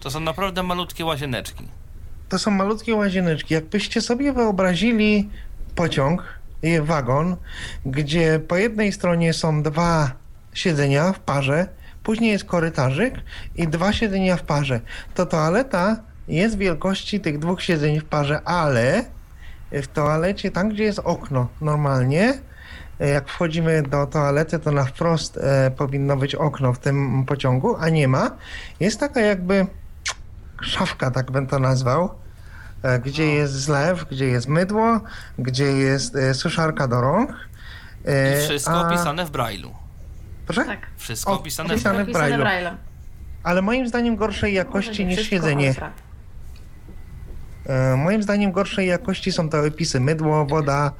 To są naprawdę malutkie łazieneczki. To są malutkie łazieneczki. Jakbyście sobie wyobrazili pociąg, wagon, gdzie po jednej stronie są dwa siedzenia w parze, później jest korytarzyk i dwa siedzenia w parze. To toaleta jest wielkości tych dwóch siedzeń w parze, ale w toalecie, tam gdzie jest okno normalnie, jak wchodzimy do toalety, to na wprost e, powinno być okno w tym pociągu, a nie ma. Jest taka jakby szafka, tak bym to nazwał, e, gdzie No. jest zlew, gdzie jest mydło, gdzie jest e, suszarka do rąk. e, I wszystko a- opisane w Braille'u. Proszę? Tak. Wszystko O, opisane w opisane- w Braille'u. Braille'em. Ale moim zdaniem gorszej jakości niż siedzenie. E, Moim zdaniem gorszej jakości są te opisy mydło, woda,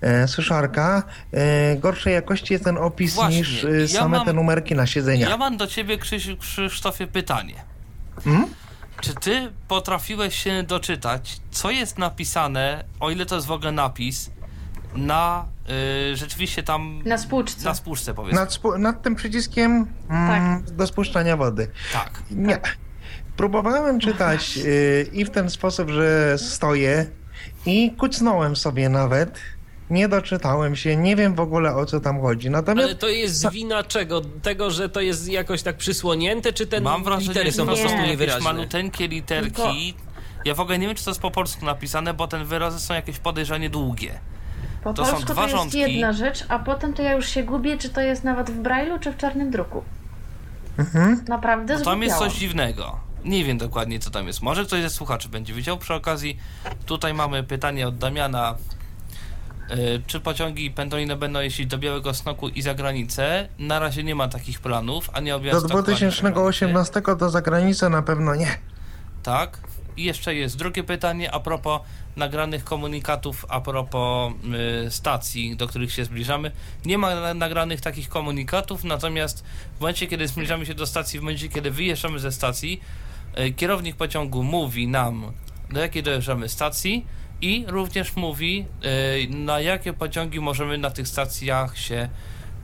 e, suszarka. E, gorszej jakości jest ten opis Właśnie, niż e, ja same mam- te numerki na siedzeniach. Ja mam do ciebie, Krzyś- Krzysztofie, pytanie. Hmm? Czy ty potrafiłeś się doczytać, co jest napisane, o ile to jest w ogóle napis, na y, rzeczywiście tam. Na spłuczce. Na spłuczce powiedzmy. Nad, spu- nad tym przyciskiem mm, do spuszczania wody. Tak. Nie. Próbowałem czytać y, i w ten sposób, że stoję i kucnąłem sobie nawet. Nie doczytałem się, nie wiem w ogóle o co tam chodzi. Natomiast Ale to jest wina czego? Tego, że to jest jakoś tak przysłonięte, czy ten Mam wrażenie, litery że są to po są prostu niewyraźne? maluteńkie literki. Ja w ogóle nie wiem, czy to jest po polsku napisane, bo te wyrazy są jakieś podejrzanie długie. Po To są polsku dwa to jest rządki. jedna rzecz, a potem to ja już się gubię, czy to jest nawet w Braille'u, czy w czarnym druku. Mhm. Naprawdę Bo tam jest coś dziwnego. Nie wiem dokładnie, co tam jest. Może ktoś ze słuchaczy będzie wiedział. Przy okazji, tutaj mamy pytanie od Damiana. Y, Czy pociągi pendolino będą jeździć do Białego Snoku i za granicę? Na razie nie ma takich planów, a nie do za granicę. 2018 do zagranicy na pewno nie. Tak. I jeszcze jest drugie pytanie a propos nagranych komunikatów, a propos y, stacji, do których się zbliżamy. Nie ma na- nagranych takich komunikatów, natomiast w momencie, kiedy zbliżamy się do stacji, w momencie, kiedy wyjeżdżamy ze stacji, y, kierownik pociągu mówi nam, do jakiej dojeżdżamy stacji i również mówi, y, na jakie pociągi możemy na tych stacjach się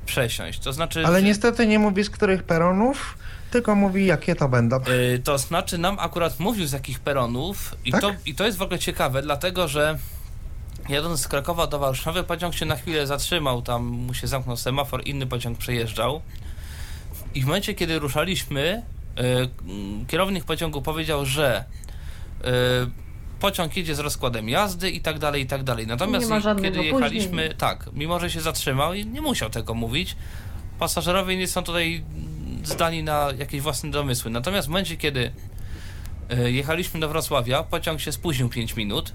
przesiąść. To znaczy, Ale że- niestety nie mówi z których peronów, tylko mówi jakie to będą. Y, To znaczy nam akurat mówił z jakich peronów i, Tak? to, i to jest w ogóle ciekawe, dlatego że jadąc z Krakowa do Warszawy pociąg się na chwilę zatrzymał, tam mu się zamknął semafor, inny pociąg przejeżdżał i w momencie kiedy ruszaliśmy mm, kierownik pociągu powiedział, że pociąg jedzie z rozkładem jazdy i tak dalej, i tak dalej. Natomiast kiedy jechaliśmy, opóźnienia. tak, mimo że się zatrzymał i nie musiał tego mówić, pasażerowie nie są tutaj zdani na jakieś własne domysły. Natomiast w momencie, kiedy e, jechaliśmy do Wrocławia, pociąg się spóźnił 5 minut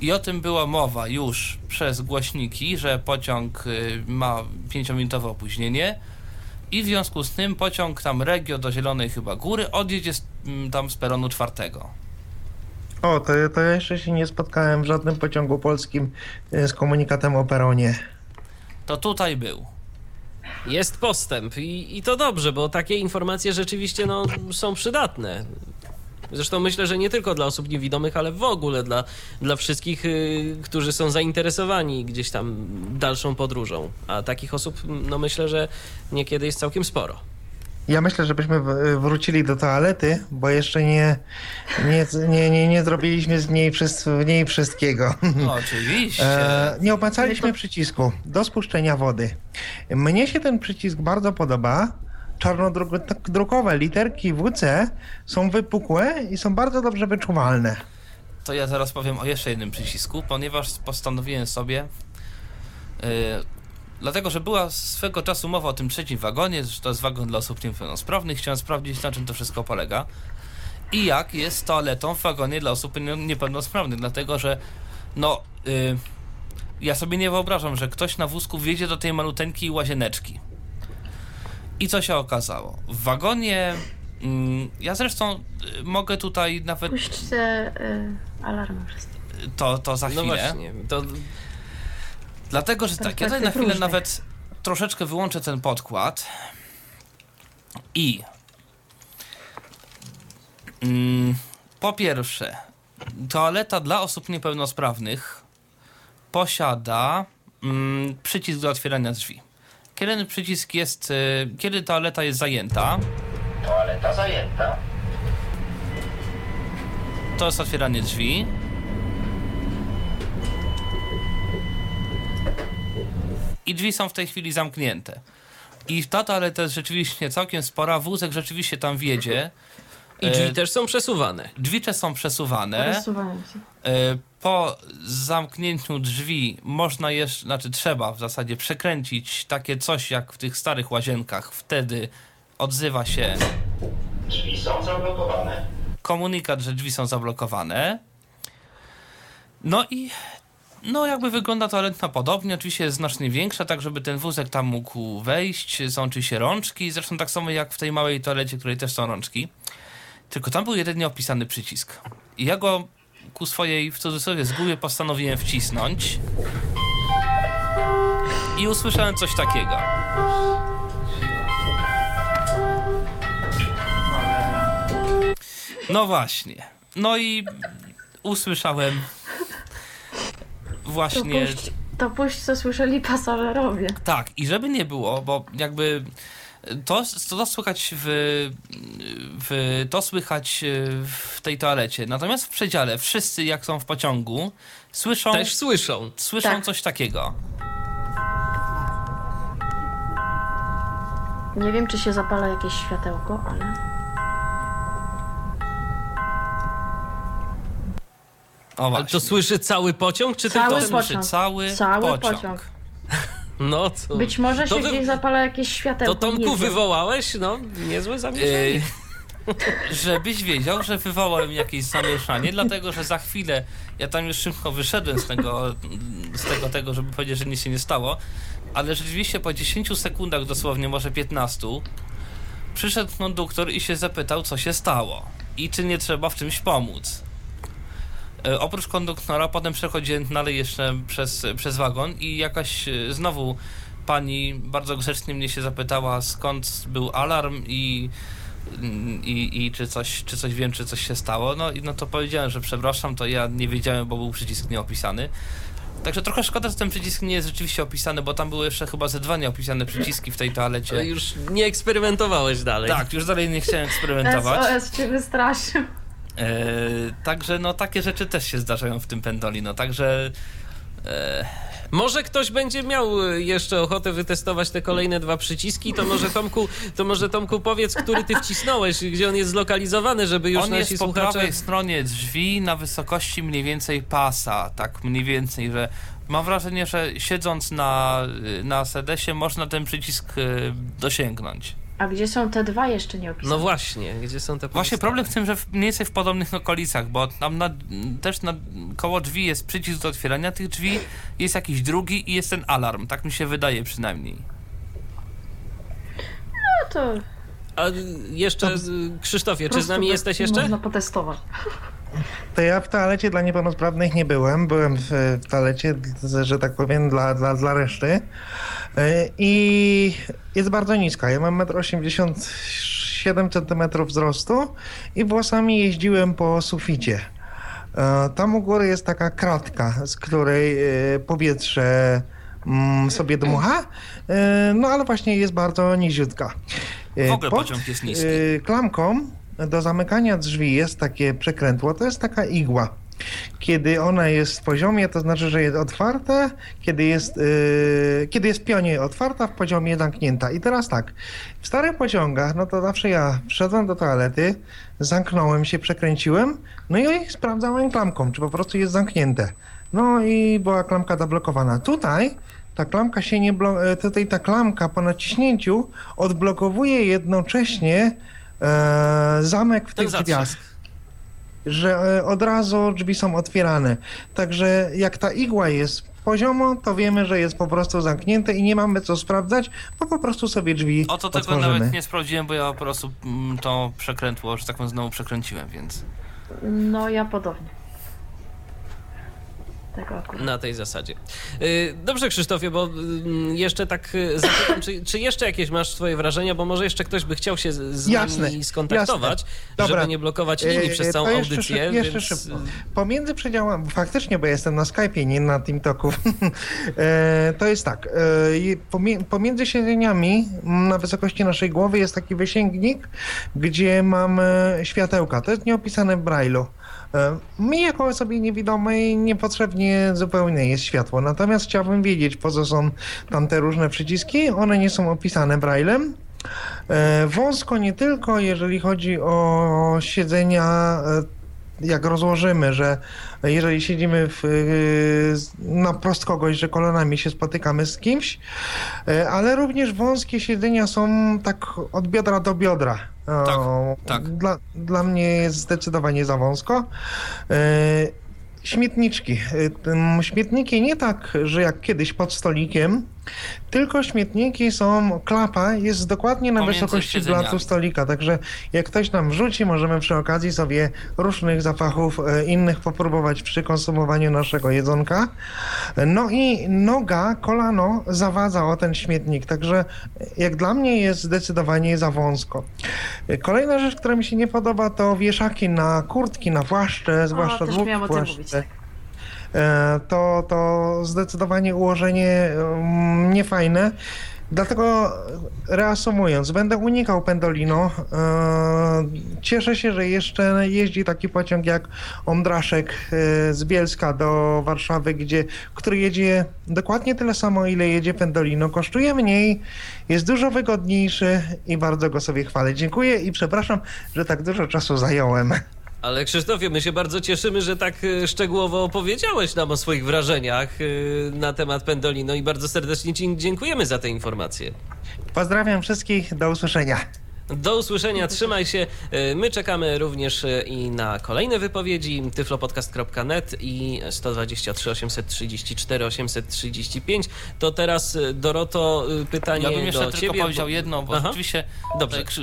i o tym była mowa już przez głośniki, że pociąg e, ma 5-minutowe opóźnienie i w związku z tym pociąg tam Regio do Zielonej chyba Góry odjedzie tam z peronu czwartego. O, to, to jeszcze się nie spotkałem w żadnym pociągu polskim e, z komunikatem o peronie. To tutaj był. Jest postęp i, i to dobrze, bo takie informacje rzeczywiście no, są przydatne. Zresztą myślę, że nie tylko dla osób niewidomych, ale w ogóle dla, dla wszystkich, y, którzy są zainteresowani gdzieś tam dalszą podróżą. A takich osób, no myślę, że niekiedy jest całkiem sporo. Ja myślę, żebyśmy w- wrócili do toalety, bo jeszcze nie, nie, nie, nie, nie zrobiliśmy z niej, w niej wszystkiego. No, oczywiście. E, nie opłacaliśmy przycisku do spuszczenia wody. Mnie się ten przycisk bardzo podoba. Czarnodrukowe literki WC są wypukłe i są bardzo dobrze wyczuwalne. To ja zaraz powiem o jeszcze jednym przycisku, ponieważ postanowiłem sobie. Yy, dlatego, że była swego czasu mowa o tym trzecim wagonie, że to jest wagon dla osób niepełnosprawnych, chciałem sprawdzić, na czym to wszystko polega. i jak jest toaletą w wagonie dla osób nie- niepełnosprawnych, dlatego że no y, ja sobie nie wyobrażam, że ktoś na wózku wjedzie do tej maluteńkiej łazieneczki. I co się okazało? W wagonie mm, ja zresztą y, mogę tutaj nawet Puśćcie y, alarm wszyscy. to, to za No chwilę. właśnie, to Dlatego, że tak, ja tutaj na chwilę różnych. nawet troszeczkę wyłączę ten podkład i mm, po pierwsze, toaleta dla osób niepełnosprawnych posiada mm, przycisk do otwierania drzwi. Kiedy ten przycisk jest, y, kiedy toaleta jest zajęta, Toaleta zajęta. to jest otwieranie drzwi. I drzwi są w tej chwili zamknięte. I ta toaleta jest rzeczywiście całkiem spora, wózek rzeczywiście tam wiedzie. i drzwi E, też są przesuwane. Drzwi te są przesuwane. Się. E, Po zamknięciu drzwi można jeszcze, znaczy trzeba w zasadzie przekręcić takie coś jak w tych starych łazienkach. Wtedy odzywa się Drzwi są zablokowane. komunikat, że drzwi są zablokowane. No i no jakby wygląda toaleta podobnie, oczywiście jest znacznie większa, tak żeby ten wózek tam mógł wejść, są oczywiście rączki, zresztą tak samo jak w tej małej toalecie, której też są rączki. Tylko tam był jedynie opisany przycisk. I ja go ku swojej, w cudzysłowie, zgubie postanowiłem wcisnąć. I usłyszałem coś takiego. No właśnie. No i usłyszałem To właśnie. puść, to puść, co słyszeli pasażerowie. Tak, i żeby nie było, bo jakby to, to słychać w, w to słychać w tej toalecie. Natomiast w przedziale wszyscy jak są w pociągu słyszą Też słyszą. słyszą Tak. coś takiego. Nie wiem, czy się zapala jakieś światełko, ale... O Ale to słyszy cały pociąg, czy Cały tylko to pociąg. słyszy cały, Cały pociąg. pociąg. No to... Być może to się wy- gdzieś zapala jakieś To światełko. nie Tomku wywołałeś, no, niezłe zamieszanie. Yy, żebyś wiedział, że wywołałem jakieś zamieszanie, dlatego że za chwilę ja tam już szybko wyszedłem z tego, z tego, tego, żeby powiedzieć, że nic się nie stało, ale rzeczywiście po 10 sekundach, dosłownie może 15, przyszedł konduktor i się zapytał, co się stało i czy nie trzeba w czymś pomóc. E, Oprócz konduktora potem przechodziłem dalej jeszcze przez, przez wagon i jakaś e, znowu pani bardzo grzecznie mnie się zapytała skąd był alarm i, i, i czy, coś, czy coś wiem, czy coś się stało. No i no to powiedziałem, że przepraszam, to ja nie wiedziałem, bo był przycisk nieopisany. Także trochę szkoda, że ten przycisk nie jest rzeczywiście opisany, bo tam były jeszcze chyba ze dwa nieopisane przyciski w tej toalecie. Ale już nie eksperymentowałeś dalej. Tak, już dalej nie chciałem eksperymentować. SOS cię wystraszył. E, także no takie rzeczy też się zdarzają w tym pendoli, no także e, Może ktoś będzie miał y, jeszcze ochotę wytestować te kolejne dwa przyciski, to może Tomku, to może Tomku powiedz, który ty wcisnąłeś, gdzie on jest zlokalizowany, żeby już on nasi jest po słuchacze... prawej stronie drzwi na wysokości mniej więcej pasa, tak mniej więcej, że mam wrażenie, że siedząc na, na sedesie można ten przycisk e, dosięgnąć. A gdzie są te dwa jeszcze nie opisane? No właśnie, gdzie są te Właśnie pozostałe? problem w tym, że mniej więcej w podobnych okolicach, bo tam na, też na, koło drzwi jest przycisk do otwierania tych drzwi, jest jakiś drugi i jest ten alarm, tak mi się wydaje przynajmniej. No to A jeszcze, y, Krzysztofie, czy z nami jesteś jeszcze? Można potestować. To ja w toalecie dla niepełnosprawnych nie byłem. Byłem w, w toalecie, że tak powiem, dla, dla, dla reszty. E, I jest bardzo niska. Ja mam 1,87 cm wzrostu i włosami jeździłem po suficie. E, Tam u góry jest taka kratka, z której e, powietrze mm, sobie dmucha, no ale właśnie jest bardzo niziutka. W ogóle pociąg jest niski. Klamką do zamykania drzwi jest takie przekrętło, to jest taka igła. Kiedy ona jest w poziomie, to znaczy, że jest otwarte, kiedy jest, e, kiedy jest w pionie otwarta, w poziomie zamknięta. I teraz tak, w starych pociągach, no to zawsze ja wszedłem do toalety, zamknąłem się, przekręciłem, no i sprawdzałem klamką, czy po prostu jest zamknięte. No i była klamka zablokowana. Tutaj ta klamka się nie blo- e, tutaj ta klamka po naciśnięciu odblokowuje jednocześnie e, zamek w Ten tych zatrzask. drzwiach. Że e, od razu drzwi są otwierane. Także jak ta igła jest poziomo, to wiemy, że jest po prostu zamknięte i nie mamy co sprawdzać, bo po prostu sobie drzwi O to tego otworzymy. nawet nie sprawdziłem, bo ja po prostu mm, to przekrętło, że tak powiem, znowu przekręciłem, więc... No ja podobnie. Tego akurat. Na tej zasadzie. Y, Dobrze, Krzysztofie, bo mm, jeszcze tak y, zapytam, czy, czy jeszcze jakieś masz swoje wrażenia, bo może jeszcze ktoś by chciał się z, Jasne, nami skontaktować, jasne. Żeby nie blokować linii E, przez to całą jeszcze audycję. szyb- jeszcze więc... szybko. Pomiędzy przedziałami, faktycznie, bo jestem na Skype'ie, nie na TeamTalku, e, to jest tak, e, pomiędzy siedzeniami m, na wysokości naszej głowy jest taki wysięgnik, gdzie mamy światełka, to jest nieopisane w Braille'u. E, Mi jako osobie niewidomej niepotrzebnie zupełnie jest światło, natomiast chciałbym wiedzieć, po co są tam te różne przyciski, one nie są opisane Braille'em. E, Wąsko nie tylko, jeżeli chodzi o siedzenia, e, jak rozłożymy, że jeżeli siedzimy w, e, na prost kogoś, że kolanami się spotykamy z kimś, e, ale również wąskie siedzenia są tak od biodra do biodra. O, tak. Dla, dla mnie jest zdecydowanie za wąsko. E, Śmietniczki. E, Śmietniki nie tak, że jak kiedyś pod stolikiem, tylko śmietniki są, klapa jest dokładnie na Pomiędzy wysokości blacu stolika, także jak ktoś nam wrzuci, możemy przy okazji sobie różnych zapachów e, innych popróbować przy konsumowaniu naszego jedzonka. No i noga, kolano zawadza o ten śmietnik, także jak dla mnie jest zdecydowanie za wąsko. Kolejna rzecz, która mi się nie podoba, to wieszaki na kurtki, na płaszcze, zwłaszcza o płaszcze. mówić, tak. E, to, to zdecydowanie ułożenie mm, niefajne. Dlatego reasumując, będę unikał Pendolino. E, Cieszę się, że jeszcze jeździ taki pociąg jak Omdraszek e, z Bielska do Warszawy, gdzie, który jedzie dokładnie tyle samo, ile jedzie Pendolino. Kosztuje mniej, jest dużo wygodniejszy i bardzo go sobie chwalę. Dziękuję i przepraszam, że tak dużo czasu zająłem. Ale Krzysztofie, my się bardzo cieszymy, że tak y, szczegółowo opowiedziałeś nam o swoich wrażeniach y, na temat Pendolino i bardzo serdecznie Ci dziękujemy za te informacje. Pozdrawiam wszystkich, do usłyszenia. Do usłyszenia, trzymaj się. Y, My czekamy również y, i na kolejne wypowiedzi. tyflopodcast.net i 123 834 835. To teraz y, Doroto pytanie Ja bym jeszcze do tylko ciebie. powiedział jedno, bo Aha. rzeczywiście Dobrze. e, Krzy,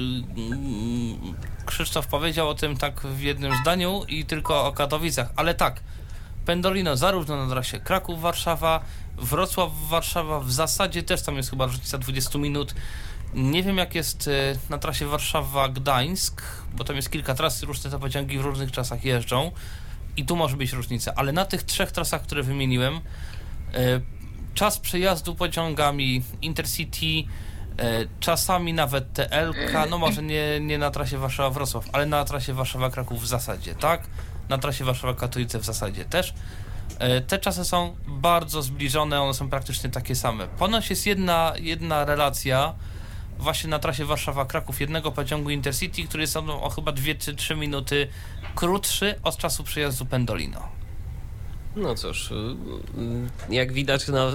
Krzysztof powiedział o tym tak w jednym zdaniu i tylko o Katowicach, ale tak, Pendolino zarówno na trasie Kraków-Warszawa, Wrocław-Warszawa, w zasadzie też tam jest chyba różnica 20 minut. Nie wiem jak jest e, na trasie Warszawa-Gdańsk, bo tam jest kilka tras, różne te pociągi w różnych czasach jeżdżą i tu może być różnica, ale na tych trzech trasach, które wymieniłem, e, czas przejazdu pociągami Intercity, e, czasami nawet TLK, no może nie, nie na trasie Warszawa-Wrocław, ale na trasie Warszawa-Kraków w zasadzie, tak? Na trasie Warszawa-Katowice w zasadzie też. Te czasy są bardzo zbliżone, one są praktycznie takie same. Ponoć jest jedna, jedna relacja właśnie na trasie Warszawa-Kraków jednego pociągu Intercity, który jest o, o chyba 2 czy 3 minuty krótszy od czasu przejazdu Pendolino. No cóż, y, jak widać, no,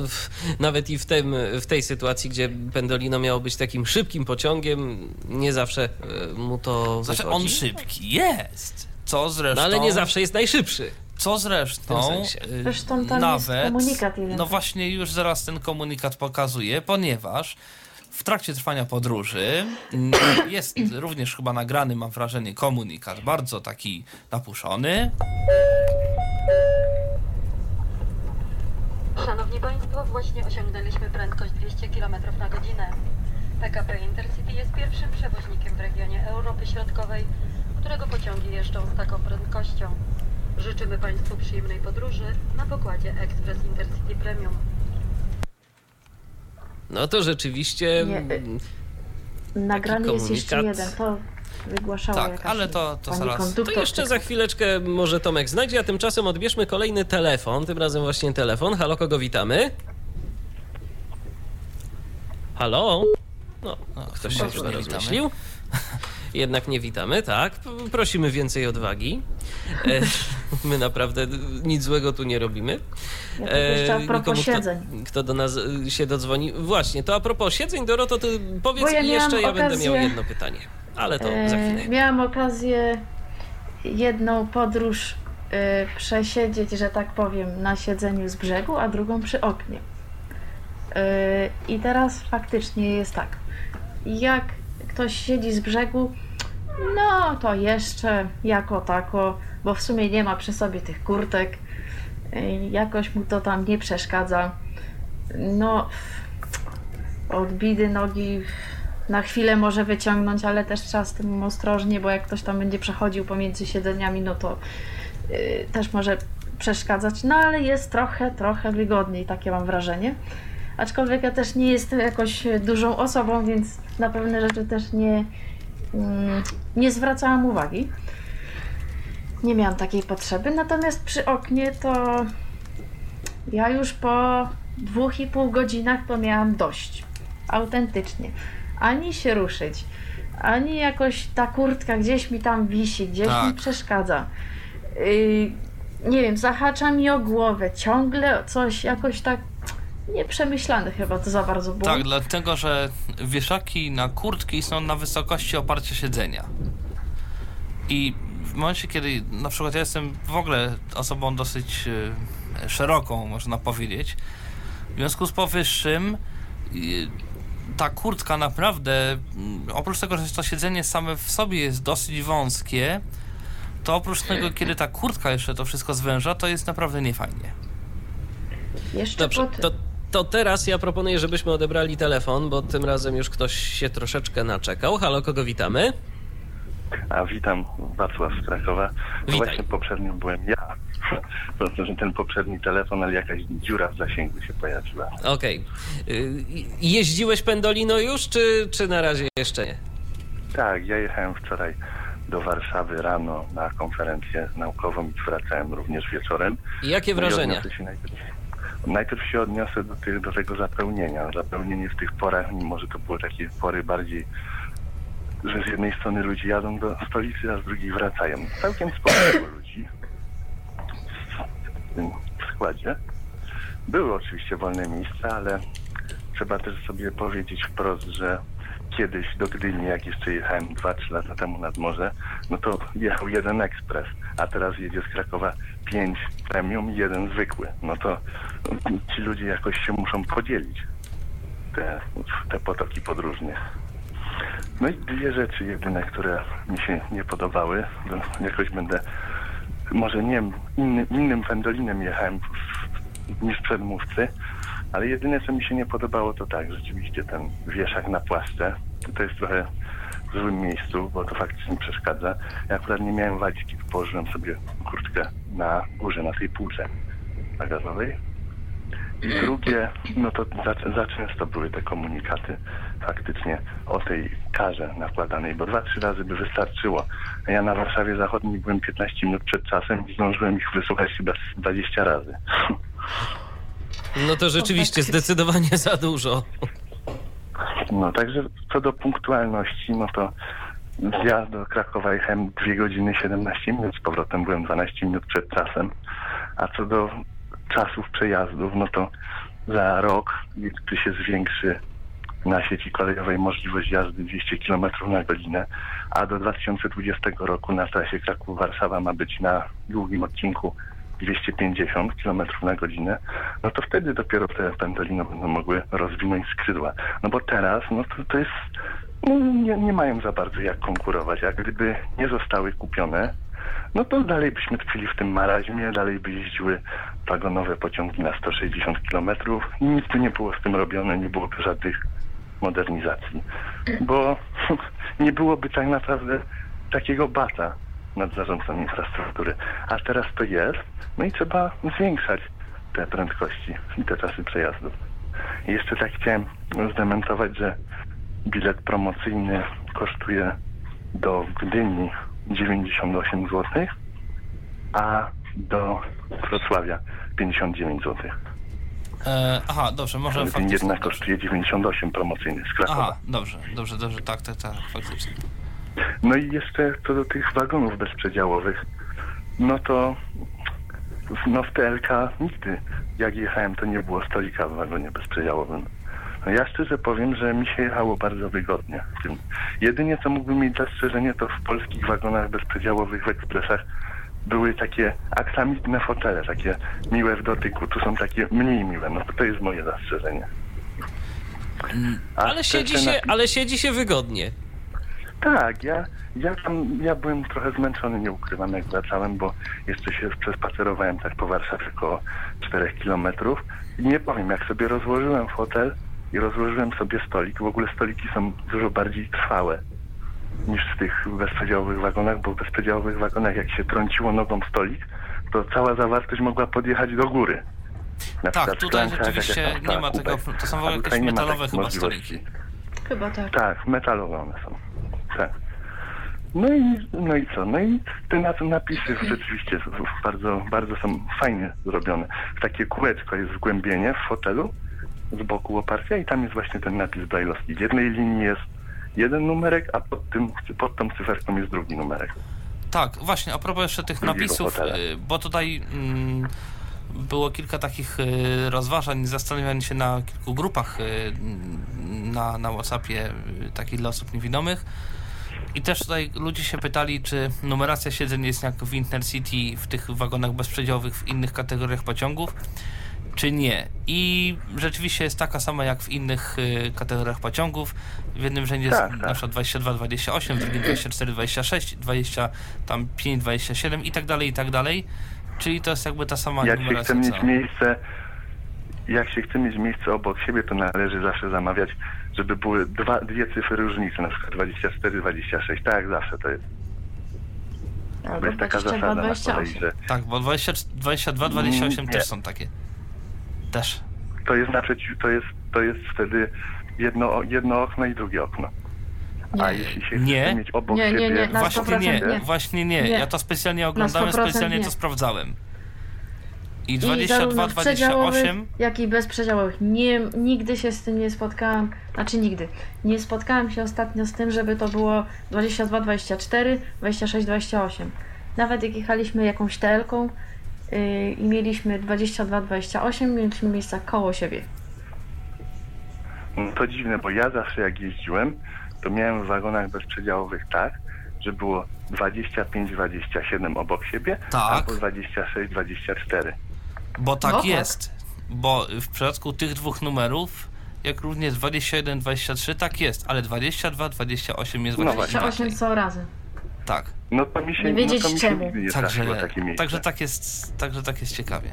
nawet i w, tym, w tej sytuacji, gdzie Pendolino miało być takim szybkim pociągiem, nie zawsze y, mu to Znaczy wychodzi. on szybki jest. Co zresztą. No ale nie zawsze jest najszybszy. Co zresztą. Sensie. y, Zresztą tam jest nawet, komunikat jeden. No właśnie, już zaraz ten komunikat pokazuje, ponieważ w trakcie trwania podróży mm, jest również chyba nagrany, mam wrażenie, komunikat bardzo taki napuszony. Szanowni Państwo, właśnie osiągnęliśmy prędkość 200 km na godzinę. PKP Intercity jest pierwszym przewoźnikiem w regionie Europy Środkowej, którego pociągi jeżdżą z taką prędkością. Życzymy Państwu przyjemnej podróży na pokładzie Express Intercity Premium. No to rzeczywiście. Nie, mm, Nagrany jest jeszcze jeden, to wygłaszała Tak, jakaś ale to- to pani zaraz- to jeszcze za chwileczkę może Tomek znajdzie, a tymczasem odbierzmy kolejny telefon. Tym razem właśnie telefon. Halo, kogo witamy? Halo? No, ktoś się chyba rozmyślił. Jednak nie witamy, tak. Prosimy więcej odwagi. E, My naprawdę nic złego tu nie robimy. Ja tylko jeszcze a propos nikomu, siedzeń. Kto, kto do nas e, się dodzwoni. Właśnie, to a propos siedzeń, Doroto, ty powiedz ja i jeszcze ja będę miał okazję- jedno pytanie. Ale to za E, chwilę. Miałam okazję jedną podróż przesiedzieć, że tak powiem, na siedzeniu z brzegu, a drugą przy oknie. I teraz faktycznie jest tak. Jak ktoś siedzi z brzegu, no to jeszcze jako tako, bo w sumie nie ma przy sobie tych kurtek. Jakoś mu to tam nie przeszkadza. No, od bidy nogi na chwilę może wyciągnąć, ale też trzeba z tym ostrożnie, bo jak ktoś tam będzie przechodził pomiędzy siedzeniami, no to yy, też może przeszkadzać. No ale jest trochę, trochę wygodniej, takie mam wrażenie. Aczkolwiek ja też nie jestem jakoś dużą osobą, więc na pewne rzeczy też nie, mm, nie zwracałam uwagi. Nie miałam takiej potrzeby. Natomiast przy oknie to ja już po dwóch i pół godzinach to miałam dość. Autentycznie. Ani się ruszyć, ani jakoś ta kurtka gdzieś mi tam wisi, gdzieś Tak. mi przeszkadza. Yy, nie wiem, zahacza mi o głowę, ciągle coś jakoś tak nieprzemyślane chyba to za bardzo było. Tak, dlatego że wieszaki na kurtki są na wysokości oparcia siedzenia. I w momencie, kiedy na przykład ja jestem w ogóle osobą dosyć e, szeroką, można powiedzieć, w związku z powyższym ta kurtka naprawdę, mm, oprócz tego, że to siedzenie same w sobie jest dosyć wąskie, to oprócz tego, kiedy ta kurtka jeszcze to wszystko zwęża, to jest naprawdę niefajnie. Jeszcze Dobrze, pod... to, to teraz ja proponuję, żebyśmy odebrali telefon, bo tym razem już ktoś się troszeczkę naczekał. Halo, kogo witamy? A witam, Wacław z Krakowa. Witaj. Właśnie poprzednio byłem ja. Po prostu, że ten poprzedni telefon, ale jakaś dziura w zasięgu się pojawiła. Okej. Y, Jeździłeś pendolino już, czy, czy na razie jeszcze nie? Tak, ja jechałem wczoraj do Warszawy rano na konferencję naukową i wracałem również wieczorem. I Jakie No i wrażenia? odniosę Się najpierw, się odniosę do, tych, do tego zapełnienia. Zapełnienie w tych porach, mimo że to były takie pory bardziej, że z jednej strony ludzie jadą do stolicy, a z drugiej wracają. Całkiem sporo ludzi w tym składzie. Były oczywiście wolne miejsca, ale trzeba też sobie powiedzieć wprost, że kiedyś do Gdyni, jak jeszcze jechałem 2-3 lata temu nad morze, no to jechał jeden ekspres, a teraz jedzie z Krakowa 5 premium i jeden zwykły. No to ci ludzie jakoś się muszą podzielić, te, te potoki podróżnie. No i dwie rzeczy jedyne, które mi się nie podobały, to jakoś będę, może nie inny, innym pendolinem jechałem niż przedmówcy, ale jedyne, co mi się nie podobało, to tak, rzeczywiście ten wieszak na płaszcze, to, jest trochę w złym miejscu, bo to faktycznie przeszkadza. Ja akurat nie miałem walizki, położyłem sobie kurtkę na górze, na tej półce bagażowej. I drugie, no to za, za często były te komunikaty faktycznie o tej karze nakładanej, bo dwa, trzy razy by wystarczyło. Ja na Warszawie Zachodniej byłem 15 minut przed czasem i zdążyłem ich wysłuchać chyba z 20 razy. No to rzeczywiście zdecydowanie za dużo. No także co do punktualności, no to ja do Krakowa jechałem 2 godziny 17 minut, z powrotem byłem 12 minut przed czasem. A co do czasów przejazdów, no to za rok, gdy się zwiększy na sieci kolejowej możliwość jazdy 200 km na godzinę, a do 2020 roku na trasie Kraków-Warszawa ma być na długim odcinku 250 km na godzinę, no to wtedy dopiero te pendolino będą mogły rozwinąć skrzydła. No bo teraz, no to, to jest, no nie, nie mają za bardzo jak konkurować, a gdyby nie zostały kupione, no to dalej byśmy tkwili w tym maraźmie, dalej by jeździły wagonowe pociągi na 160 km i nic by nie było z tym robione, nie byłoby żadnych modernizacji, bo nie byłoby tak naprawdę takiego bata nad zarządcą infrastruktury, a teraz to jest, no i trzeba zwiększać te prędkości i te czasy przejazdów. I jeszcze tak chciałem zdementować, że bilet promocyjny kosztuje do Gdyni 98 zł, a do Wrocławia 59 zł. E, aha, dobrze, może faktycznie. jednak kosztuje 98 promocyjny z Krakowa. Aha, dobrze, dobrze, dobrze, tak, tak, tak, faktycznie. No i jeszcze co do tych wagonów bezprzedziałowych, no to w- no w TLK nigdy jak jechałem to nie było stolika w wagonie bezprzedziałowym. No ja szczerze powiem, że mi się jechało bardzo wygodnie w tym. Jedynie co mógłbym mieć zastrzeżenie, to w polskich wagonach bezprzedziałowych w ekspresach były takie aksamitne fotele, takie miłe w dotyku. Tu są takie mniej miłe, no to jest moje zastrzeżenie. A Ale siedzi, się, ale siedzi się wygodnie. Tak, ja, ja tam, ja byłem trochę zmęczony, nie ukrywam, jak wracałem, bo jeszcze się przespacerowałem tak po Warszawie około 4 kilometrów i nie powiem, jak sobie rozłożyłem fotel i rozłożyłem sobie stolik, w ogóle stoliki są dużo bardziej trwałe niż w tych bezprzedziałowych wagonach, bo w bezprzedziałowych wagonach jak się trąciło nogą w stolik, to cała zawartość mogła podjechać do góry. Na Tak, tutaj rzeczywiście nie ma tego- to są w ogóle jakieś metalowe chyba możliwości. Chyba tak. Tak, metalowe one są. Tak. No i, no i co? No i te na- napisy rzeczywiście bardzo, bardzo są fajnie zrobione. Takie kółeczko jest wgłębienie w fotelu z boku oparcia i tam jest właśnie ten napis brajlowski. W jednej linii jest jeden numerek, a pod, tym, pod tą cyferką jest drugi numerek. Tak, właśnie, a propos jeszcze tych Drugiego napisów, fotela. y, bo tutaj mm, było kilka takich y, rozważań, zastanawiań się na kilku grupach y, na, na Whatsappie y, takich dla osób niewidomych. I też tutaj ludzie się pytali, czy numeracja siedzeń jest jak w Intercity, w tych wagonach bezprzedziałowych, w innych kategoriach pociągów, czy nie. I rzeczywiście jest taka sama jak w innych kategoriach pociągów. W jednym rzędzie Tak, jest tak. na przykład 22, 28, w drugim 24, 26, 25, 27 i tak dalej, i tak dalej. Czyli to jest jakby ta sama Jak się chce mieć miejsce, jak się chce mieć miejsce obok siebie, to należy zawsze zamawiać, żeby były dwa, dwie cyfry różnicy, na przykład 24, 26. Tak, jak zawsze to jest. Bo Albo jest taka 22, zasada na kolei, 28. że Tak, bo 20, 22, 28 Nie. też są takie. Też. to jest naprzeciw, to jest, to jest wtedy jedno, jedno okno i drugie okno. A Nie. jeśli się Nie. chce mieć obok Nie, nie, siebie... nie, na Właśnie 100% nie, nie. właśnie nie. Nie. Ja to specjalnie oglądałem, 100% specjalnie nie. to sprawdzałem. I I 22, zarówno w przedziałowych, 28 jak i bezprzedziałowych. Nie, nigdy się z tym nie spotkałam, znaczy nigdy. Nie spotkałam się ostatnio z tym, żeby to było 22, 24, 26, 28. Nawet jak jechaliśmy jakąś telką yy, i mieliśmy 22, 28, mieliśmy miejsca koło siebie. No to dziwne, bo ja zawsze jak jeździłem, to miałem w wagonach bezprzedziałowych tak, że było 25-27 obok siebie, Tak. albo 26-24. Bo tak No tak. jest. Bo w przypadku tych dwóch numerów, jak również 21, 23, tak jest, ale 22, 28 jest No właśnie właśnie. 28 inaczej. są razy. Tak. No to mi się, Nie wiedzieć no to mi czemu. się nie Także, trafiło takie miejsce. także tak jest, także tak jest ciekawie.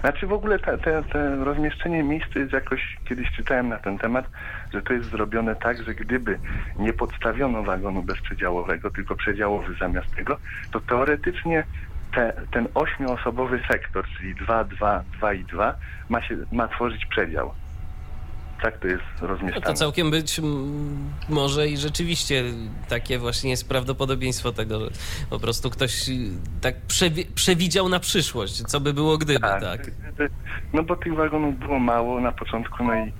Znaczy w ogóle te, te, te rozmieszczenie miejsc to jest jakoś, kiedyś czytałem na ten temat, że to jest zrobione tak, że gdyby nie podstawiono wagonu bezprzedziałowego, tylko przedziałowy zamiast tego, to teoretycznie te, ten ośmioosobowy sektor, czyli 2, 2, 2 i 2 ma, się, ma tworzyć przedział. Tak to jest No rozmieszczane. to całkiem być może i rzeczywiście takie właśnie jest prawdopodobieństwo tego, że po prostu ktoś y, tak przewi- przewidział na przyszłość, co by było gdyby, tak. No bo tych wagonów było mało na początku, no i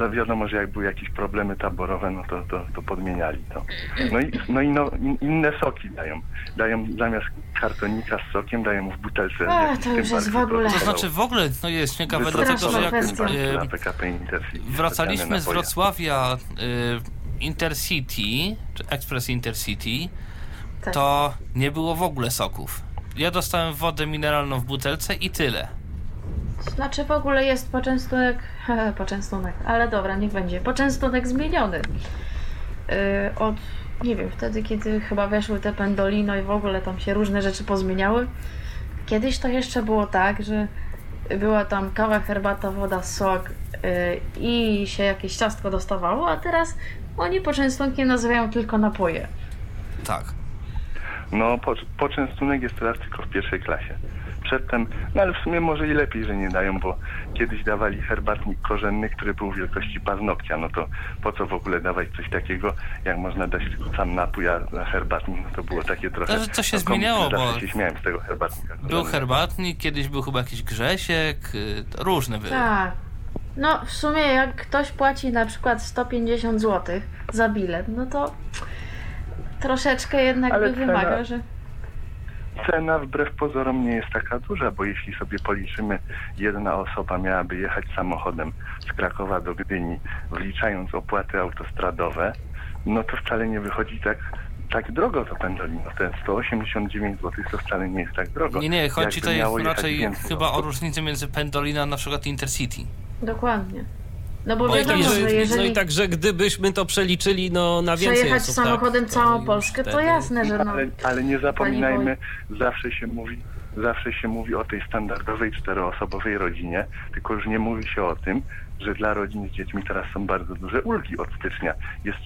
za wiadomo, że jak były jakieś problemy taborowe, no to, to, to podmieniali to. No i, no i no, in, inne soki dają. Dają zamiast kartonika z sokiem, dają w butelce. A, to już jest w ogóle- To znaczy w ogóle no jest ciekawe, dlatego że jak e, dla PKP Intercity. wracaliśmy z. Wrocławia e, Intercity, czy Express Intercity, Tak. to nie było w ogóle soków. Ja dostałem wodę mineralną w butelce i tyle. Znaczy w ogóle jest poczęstunek, poczęstunek, ale dobra, niech będzie. Poczęstunek zmieniony. Yy, od, nie wiem, wtedy kiedy chyba weszły te pendolino i w ogóle tam się różne rzeczy pozmieniały. Kiedyś to jeszcze było tak, że była tam kawa, herbata, woda, sok yy, i się jakieś ciastko dostawało, a teraz oni poczęstunkiem nazywają tylko napoje. Tak. No, po, poczęstunek jest teraz tylko w pierwszej klasie. Przedtem, no ale w sumie może i lepiej, że nie dają, bo kiedyś dawali herbatnik korzenny, który był wielkości paznokcia. No to po co w ogóle dawać coś takiego, jak można dać tylko sam napój, a herbatnik, no to było takie trochę... To, że to się no, zmieniało, bo się śmiałem z tego herbatnika. był herbatnik, kiedyś był chyba jakiś Grzesiek, y, różne były. Tak. No, w sumie jak ktoś płaci na przykład 150 zł za bilet, no to troszeczkę jednak Ale by wymaga, że. Cena wbrew pozorom nie jest taka duża, bo jeśli sobie policzymy, jedna osoba miałaby jechać samochodem z Krakowa do Gdyni, wliczając opłaty autostradowe, no to wcale nie wychodzi tak, tak drogo to pendolino. Te 189 zł to wcale nie jest tak drogo. Nie, nie, chodzi Jakby tutaj raczej chyba o osób. różnicę między Pendolino a na przykład Intercity. Dokładnie. No bo No i, wiadomo, tak, że że, no jeżeli i tak, że gdybyśmy to przeliczyli no, na więcej przejechać osób, samochodem tak, całą Polskę, to jasne, że no. Ale, ale nie zapominajmy, zawsze się mówi, zawsze się mówi o tej standardowej czteroosobowej rodzinie, tylko już nie mówi się o tym, że dla rodzin z dziećmi teraz są bardzo duże ulgi od stycznia. Jest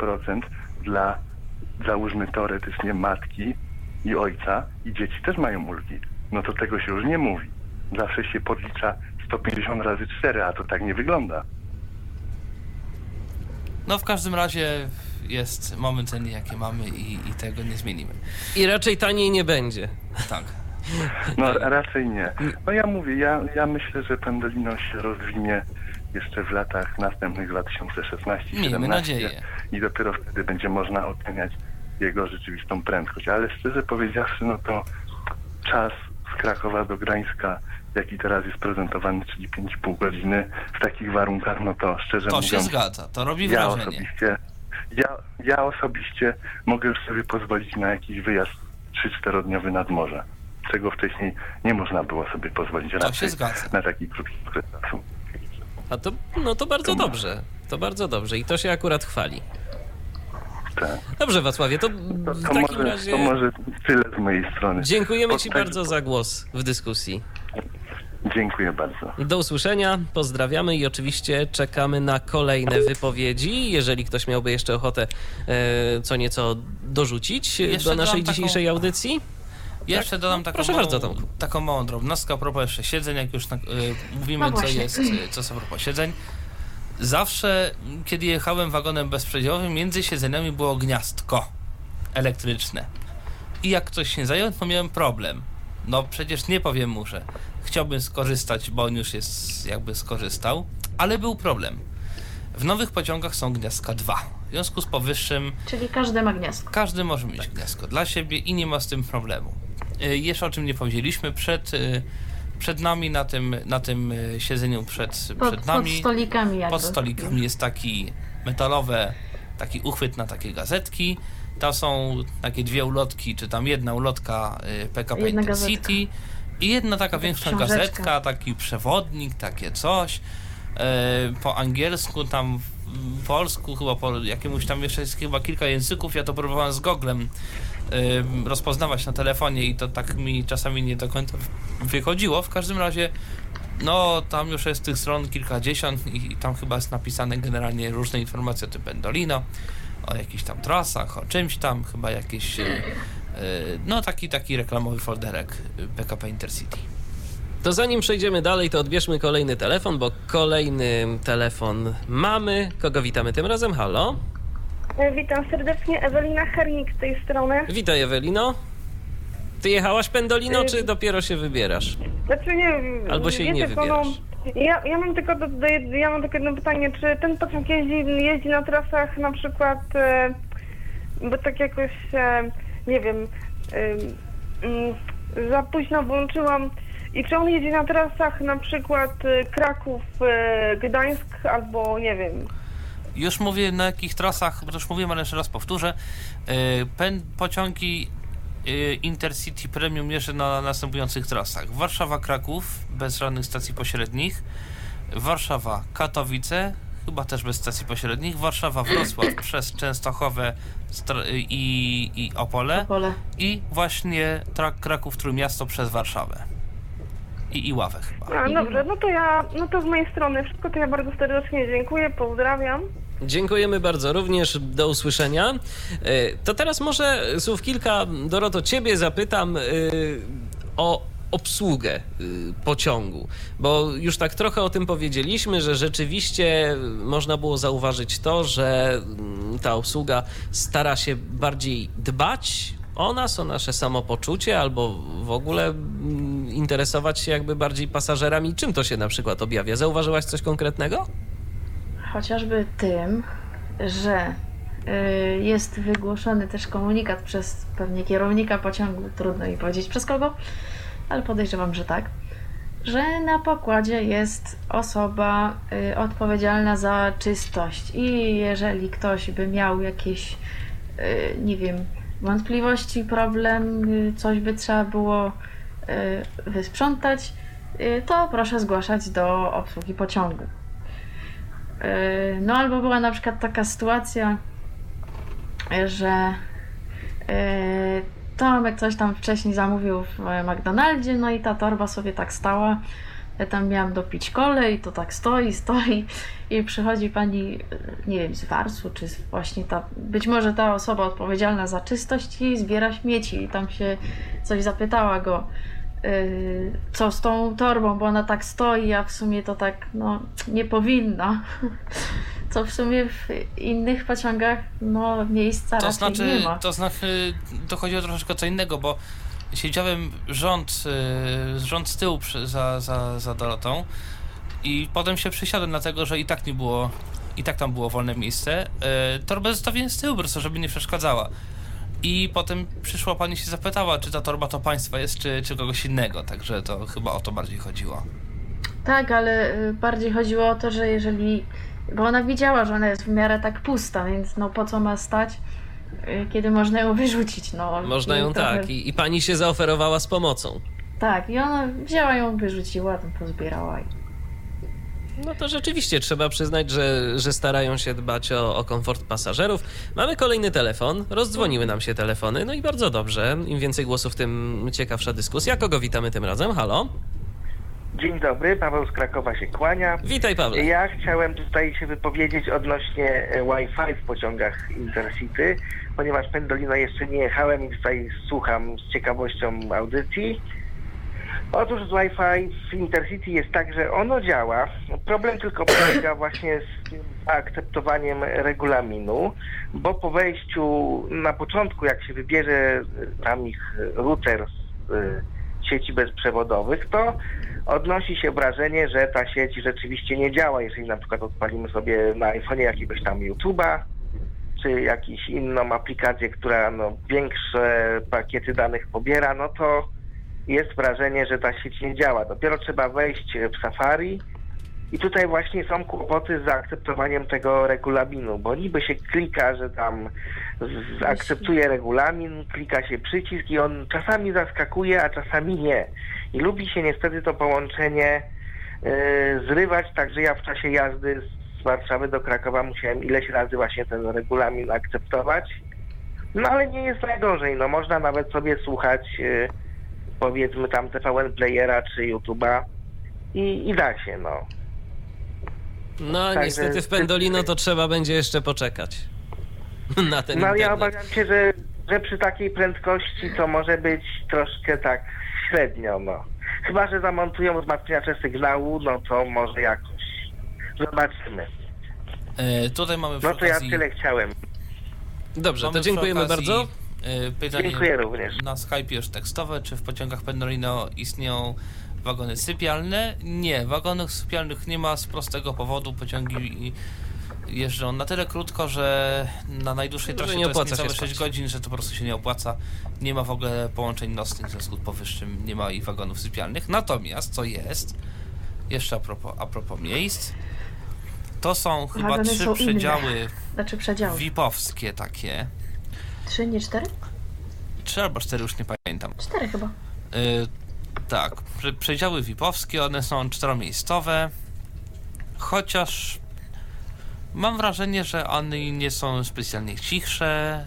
30% dla, załóżmy teoretycznie, matki i ojca i dzieci też mają ulgi. No to tego się już nie mówi. Zawsze się podlicza 150 razy 4, a to tak nie wygląda. No w każdym razie jest, mamy ceny jakie mamy i, i tego nie zmienimy. I raczej taniej nie będzie. Tak. No raczej nie. No ja mówię, ja, ja myślę, że Pendolino się rozwinie jeszcze w latach następnych 2016 Miejmy 2017 nadzieję. i dopiero wtedy będzie można oceniać jego rzeczywistą prędkość. Ale szczerze powiedziawszy, no to czas z Krakowa do Gdańska, jaki teraz jest prezentowany, czyli 5,5 godziny w takich warunkach, no to szczerze To mówiąc... się zgadza, to robi ja wrażenie. osobiście, ja, ja osobiście mogę już sobie pozwolić na jakiś wyjazd 3-4-dniowy nad morze, czego wcześniej nie można było sobie pozwolić To raczej się zgadza. na taki krótki okres czasu. A to, no to bardzo dobrze. To bardzo dobrze i to się akurat chwali. Tak. Dobrze, Wacławie, to To, w to, takim może, razie to może tyle z mojej strony. dziękujemy Ci bardzo za głos w dyskusji. Dziękuję bardzo. Do usłyszenia, pozdrawiamy i oczywiście czekamy na kolejne wypowiedzi. Jeżeli ktoś miałby jeszcze ochotę e, co nieco dorzucić e, Jeszcze do naszej dodam taką- dzisiejszej audycji. Jeszcze dodam taką, Tak? Proszę małą, bardzo, Tomku. taką małą drobnostkę a propos jeszcze siedzeń, jak już na, y, mówimy, No co jest, y, co jest a propos siedzeń. Zawsze, kiedy jechałem wagonem bezprzedziałowym, między siedzeniami było gniazdko elektryczne. I jak ktoś się zajął, to miałem problem. No przecież nie powiem mu, że chciałbym skorzystać, bo on już jest jakby skorzystał, ale był problem. W nowych pociągach są gniazdka 2. W związku z powyższym Czyli każde ma gniazdko. każdy może mieć gniazdko dla siebie i nie ma z tym problemu. Y, Jeszcze o czym nie powiedzieliśmy, przed, y, przed nami na tym, na tym y, siedzeniu przed, Pod, przed pod nami, stolikami jakby. pod stolikami jest taki metalowe, taki uchwyt na takie gazetki. To są takie dwie ulotki, czy tam jedna ulotka PKP Intercity i jedna taka większa książeczka. gazetka, taki przewodnik, takie coś. E, po angielsku, tam w polsku, chyba po jakiemuś tam jeszcze jest chyba kilka języków. Ja to próbowałem z Goglem e, rozpoznawać na telefonie i to tak mi czasami nie do końca wychodziło. W każdym razie, no tam już jest tych stron kilkadziesiąt i tam chyba jest napisane generalnie różne informacje o tym Pendolino, o jakichś tam trasach, o czymś tam, chyba jakieś, e, no taki, taki reklamowy folderek e, PKP Intercity. To zanim przejdziemy dalej, to odbierzmy kolejny telefon, bo kolejny telefon mamy. Kogo witamy tym razem? Halo? E, Witam serdecznie, Ewelina Hernik z tej strony. Witaj Ewelino. Ty jechałaś Pendolino, Y- czy dopiero się wybierasz? Znaczy nie Albo się i wiecie nie wybierasz. ja, ja mam tylko do, do, ja mam tylko jedno pytanie, czy ten pociąg jeździ, jeździ na trasach na przykład, e, bo tak jakoś, e, nie wiem, e, mm, za późno włączyłam i czy on jeździ na trasach na przykład e, Kraków, e, Gdańsk albo nie wiem, Już mówię na jakich trasach, bo już mówiłem, ale jeszcze raz powtórzę. Pen, pociągi yy, Intercity Premium jeżdżą na następujących trasach. Warszawa-Kraków, bez żadnych stacji pośrednich. Warszawa-Katowice, chyba też bez stacji pośrednich. Warszawa-Wrocław przez Częstochowę i, i Opole. Opole. I właśnie tra- Kraków-Trójmiasto przez Warszawę. I Iławę chyba. A, dobrze, no to ja, no to z mojej strony wszystko, to ja bardzo serdecznie dziękuję, pozdrawiam. Dziękujemy bardzo również. Do usłyszenia. E, To teraz może słów kilka, Doroto, ciebie zapytam e, o obsługę e, pociągu, bo już tak trochę o tym powiedzieliśmy, że rzeczywiście można było zauważyć to, że mm, ta obsługa stara się bardziej dbać o nas, o nasze samopoczucie, albo w ogóle mm, interesować się jakby bardziej pasażerami. Czym to się na przykład objawia? Zauważyłaś coś konkretnego? Chociażby tym, że y, jest wygłoszony też komunikat przez pewnie kierownika pociągu, trudno mi powiedzieć przez kogo, ale podejrzewam, że tak, że na pokładzie jest osoba y, odpowiedzialna za czystość i jeżeli ktoś by miał jakieś, y, nie wiem, wątpliwości, problem, y, coś by trzeba było wysprzątać, to proszę zgłaszać do obsługi pociągu. No albo była na przykład taka sytuacja, że Tomek coś tam wcześniej zamówił w e, McDonaldzie, no i ta torba sobie tak stała. Ja tam miałam dopić kole i to tak stoi, stoi i przychodzi pani, y, nie wiem, z Warsu, czy właśnie ta, być może ta osoba odpowiedzialna za czystość i zbiera śmieci i tam się coś zapytała go, y, co z tą torbą, bo ona tak stoi, a w sumie to tak, no, nie powinna. Co w sumie w innych pociągach, no, miejsca To raczej znaczy, nie ma. to znaczy, to chodzi o troszeczkę co innego, bo siedziałem rząd, y, rząd z tyłu przy, za, za, za Dorotą i potem się przesiadłem dlatego, że i tak nie było, i tak tam było wolne miejsce. Y, torbę zostawiłem z tyłu po prostu, żeby nie przeszkadzała. I potem przyszła pani się zapytała, czy ta torba to państwa jest, czy, czy kogoś innego, także to chyba o to bardziej chodziło. Tak, ale y, bardziej chodziło o to, że jeżeli. Bo ona widziała, że ona jest w miarę tak pusta, więc no po co ma stać, y, kiedy można ją wyrzucić? No, Można ją trochę- tak. I, I pani się zaoferowała z pomocą. Tak, i ona wzięła ją, wyrzuciła, tam pozbierała. I... No to rzeczywiście trzeba przyznać, że, że starają się dbać o, o komfort pasażerów. Mamy kolejny telefon, rozdzwoniły nam się telefony, no i bardzo dobrze. Im więcej głosów, tym ciekawsza dyskusja. Kogo witamy tym razem? Halo? Dzień dobry, Paweł z Krakowa się kłania. Witaj, Pawle. Ja chciałem tutaj się wypowiedzieć odnośnie e, Wi-Fi w pociągach Intercity, ponieważ Pendolino jeszcze nie jechałem i tutaj słucham z ciekawością audycji. Otóż z Wi-Fi w Intercity jest tak, że ono działa. Problem tylko polega właśnie z tym akceptowaniem regulaminu, bo po wejściu na początku, jak się wybierze tam ich router z e, sieci bezprzewodowych, to odnosi się wrażenie, że ta sieć rzeczywiście nie działa. Jeżeli na przykład odpalimy sobie na iPhone'ie jakiegoś tam YouTube'a, czy jakąś inną aplikację, która no, większe pakiety danych pobiera, no to jest wrażenie, że ta sieć nie działa. Dopiero trzeba wejść w Safari i tutaj właśnie są kłopoty z zaakceptowaniem tego regulaminu, bo niby się klika, że tam zaakceptuje regulamin, klika się przycisk i on czasami zaskakuje, a czasami nie. I lubi się niestety to połączenie yy, zrywać, także ja w czasie jazdy z Warszawy do Krakowa musiałem ileś razy właśnie ten regulamin akceptować. No ale nie jest najgorzej, no można nawet sobie słuchać yy, powiedzmy tam TVN Playera czy YouTube'a i, i da się, no. No Także- niestety w Pendolino to trzeba będzie jeszcze poczekać. Na ten No ja internet. obawiam się, że, że przy takiej prędkości to może być troszkę tak średnio, no. Chyba, że zamontują wzmacniacze sygnału, no to może jakoś. Zobaczymy. E, tutaj mamy przy No to ja okazji- tyle chciałem. Dobrze, Mamy to przy dziękujemy okazji, bardzo. e, Pytanie Dziękuję również. Na Skype już tekstowe, czy w pociągach Pendolino istnieją wagony sypialne? Nie, wagonów sypialnych nie ma z prostego powodu. Pociągi jeżdżą na tyle krótko, że na najdłuższej trasie nie to jest opłaca się niecałe 6 spać. godzin, że to po prostu się nie opłaca. Nie ma w ogóle połączeń nocnych, w związku z powyższym nie ma i wagonów sypialnych. Natomiast, co jest, jeszcze a propos, a propos miejsc, to są chyba Wagony trzy są przedziały Inne. Znaczy przedziały. VIP-owskie takie. Trzy, nie cztery? Trzy albo cztery, już nie pamiętam. Cztery chyba. Y, tak, prze- przedziały VIP-owskie, one są czteromiejscowe, chociaż mam wrażenie, że ani nie są specjalnie cichsze,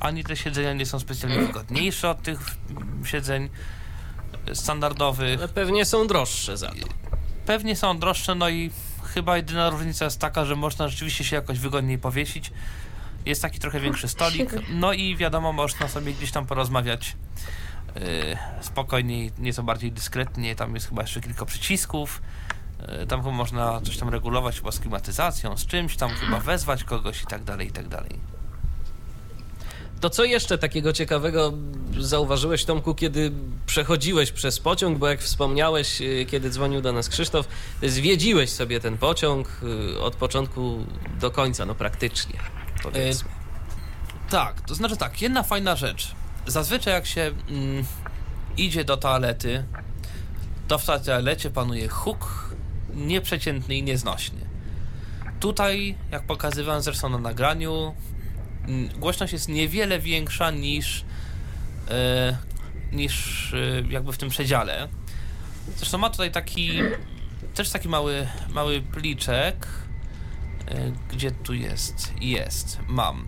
ani te siedzenia nie są specjalnie wygodniejsze od tych siedzeń standardowych. Ale pewnie są droższe za to. Pewnie są droższe, no i chyba jedyna różnica jest taka, że można rzeczywiście się jakoś wygodniej powiesić. Jest taki trochę większy stolik, no i wiadomo, można sobie gdzieś tam porozmawiać yy, spokojniej, nieco bardziej dyskretnie. Tam jest chyba jeszcze kilka przycisków. Yy, tam chyba można coś tam regulować chyba z klimatyzacją, z czymś, tam chyba wezwać kogoś i tak dalej, i tak dalej. To co jeszcze takiego ciekawego zauważyłeś, Tomku, kiedy przechodziłeś przez pociąg? Bo jak wspomniałeś, y, kiedy dzwonił do nas Krzysztof, zwiedziłeś sobie ten pociąg y, od początku do końca, no praktycznie, powiedzmy. Tak, to znaczy tak, jedna fajna rzecz. Zazwyczaj jak się mm, idzie do toalety, to w toalecie panuje huk nieprzeciętny i nieznośny. Tutaj, jak pokazywałem zresztą na nagraniu, mm, głośność jest niewiele większa niż, e, niż e, jakby w tym przedziale. Zresztą ma tutaj taki też taki mały, mały pliczek. E, gdzie tu jest? Jest, mam.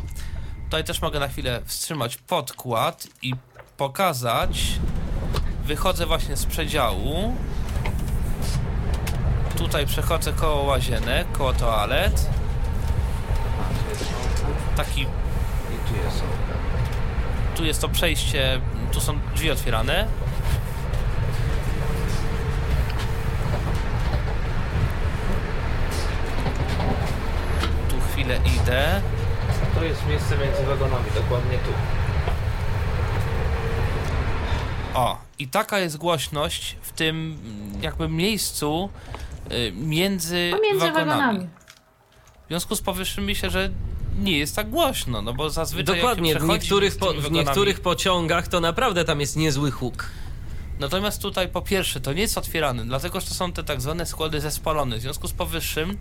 Tutaj też mogę na chwilę wstrzymać podkład i pokazać. Wychodzę właśnie z przedziału. Tutaj przechodzę koło łazienek, koło toalet. Taki. Tu jest to przejście, tu są drzwi otwierane. Tu chwilę idę. To jest miejsce między wagonami, dokładnie tu. O, i taka jest głośność w tym jakby miejscu między, Pomiędzy wagonami. wagonami. W związku z powyższym myślę, że nie jest tak głośno, no bo zazwyczaj Dokładnie, jak w niektórych, po, w niektórych pociągach to naprawdę tam jest niezły huk. Natomiast tutaj po pierwsze to nie jest otwierane, dlatego że to są te tak zwane składy zespolone. W związku z powyższym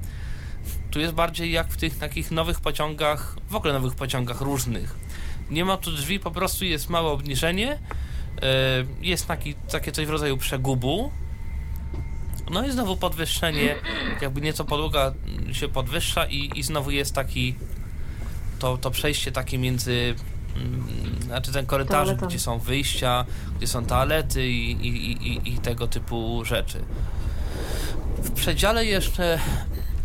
tu jest bardziej jak w tych takich nowych pociągach, w ogóle nowych pociągach różnych. Nie ma tu drzwi, po prostu jest małe obniżenie, yy, jest taki, takie coś w rodzaju przegubu. No i znowu podwyższenie, jakby nieco podłoga się podwyższa i, i znowu jest taki to, to przejście takie między mm, znaczy ten korytarz, gdzie są wyjścia, gdzie są toalety i, i, i, i tego typu rzeczy. W przedziale jeszcze,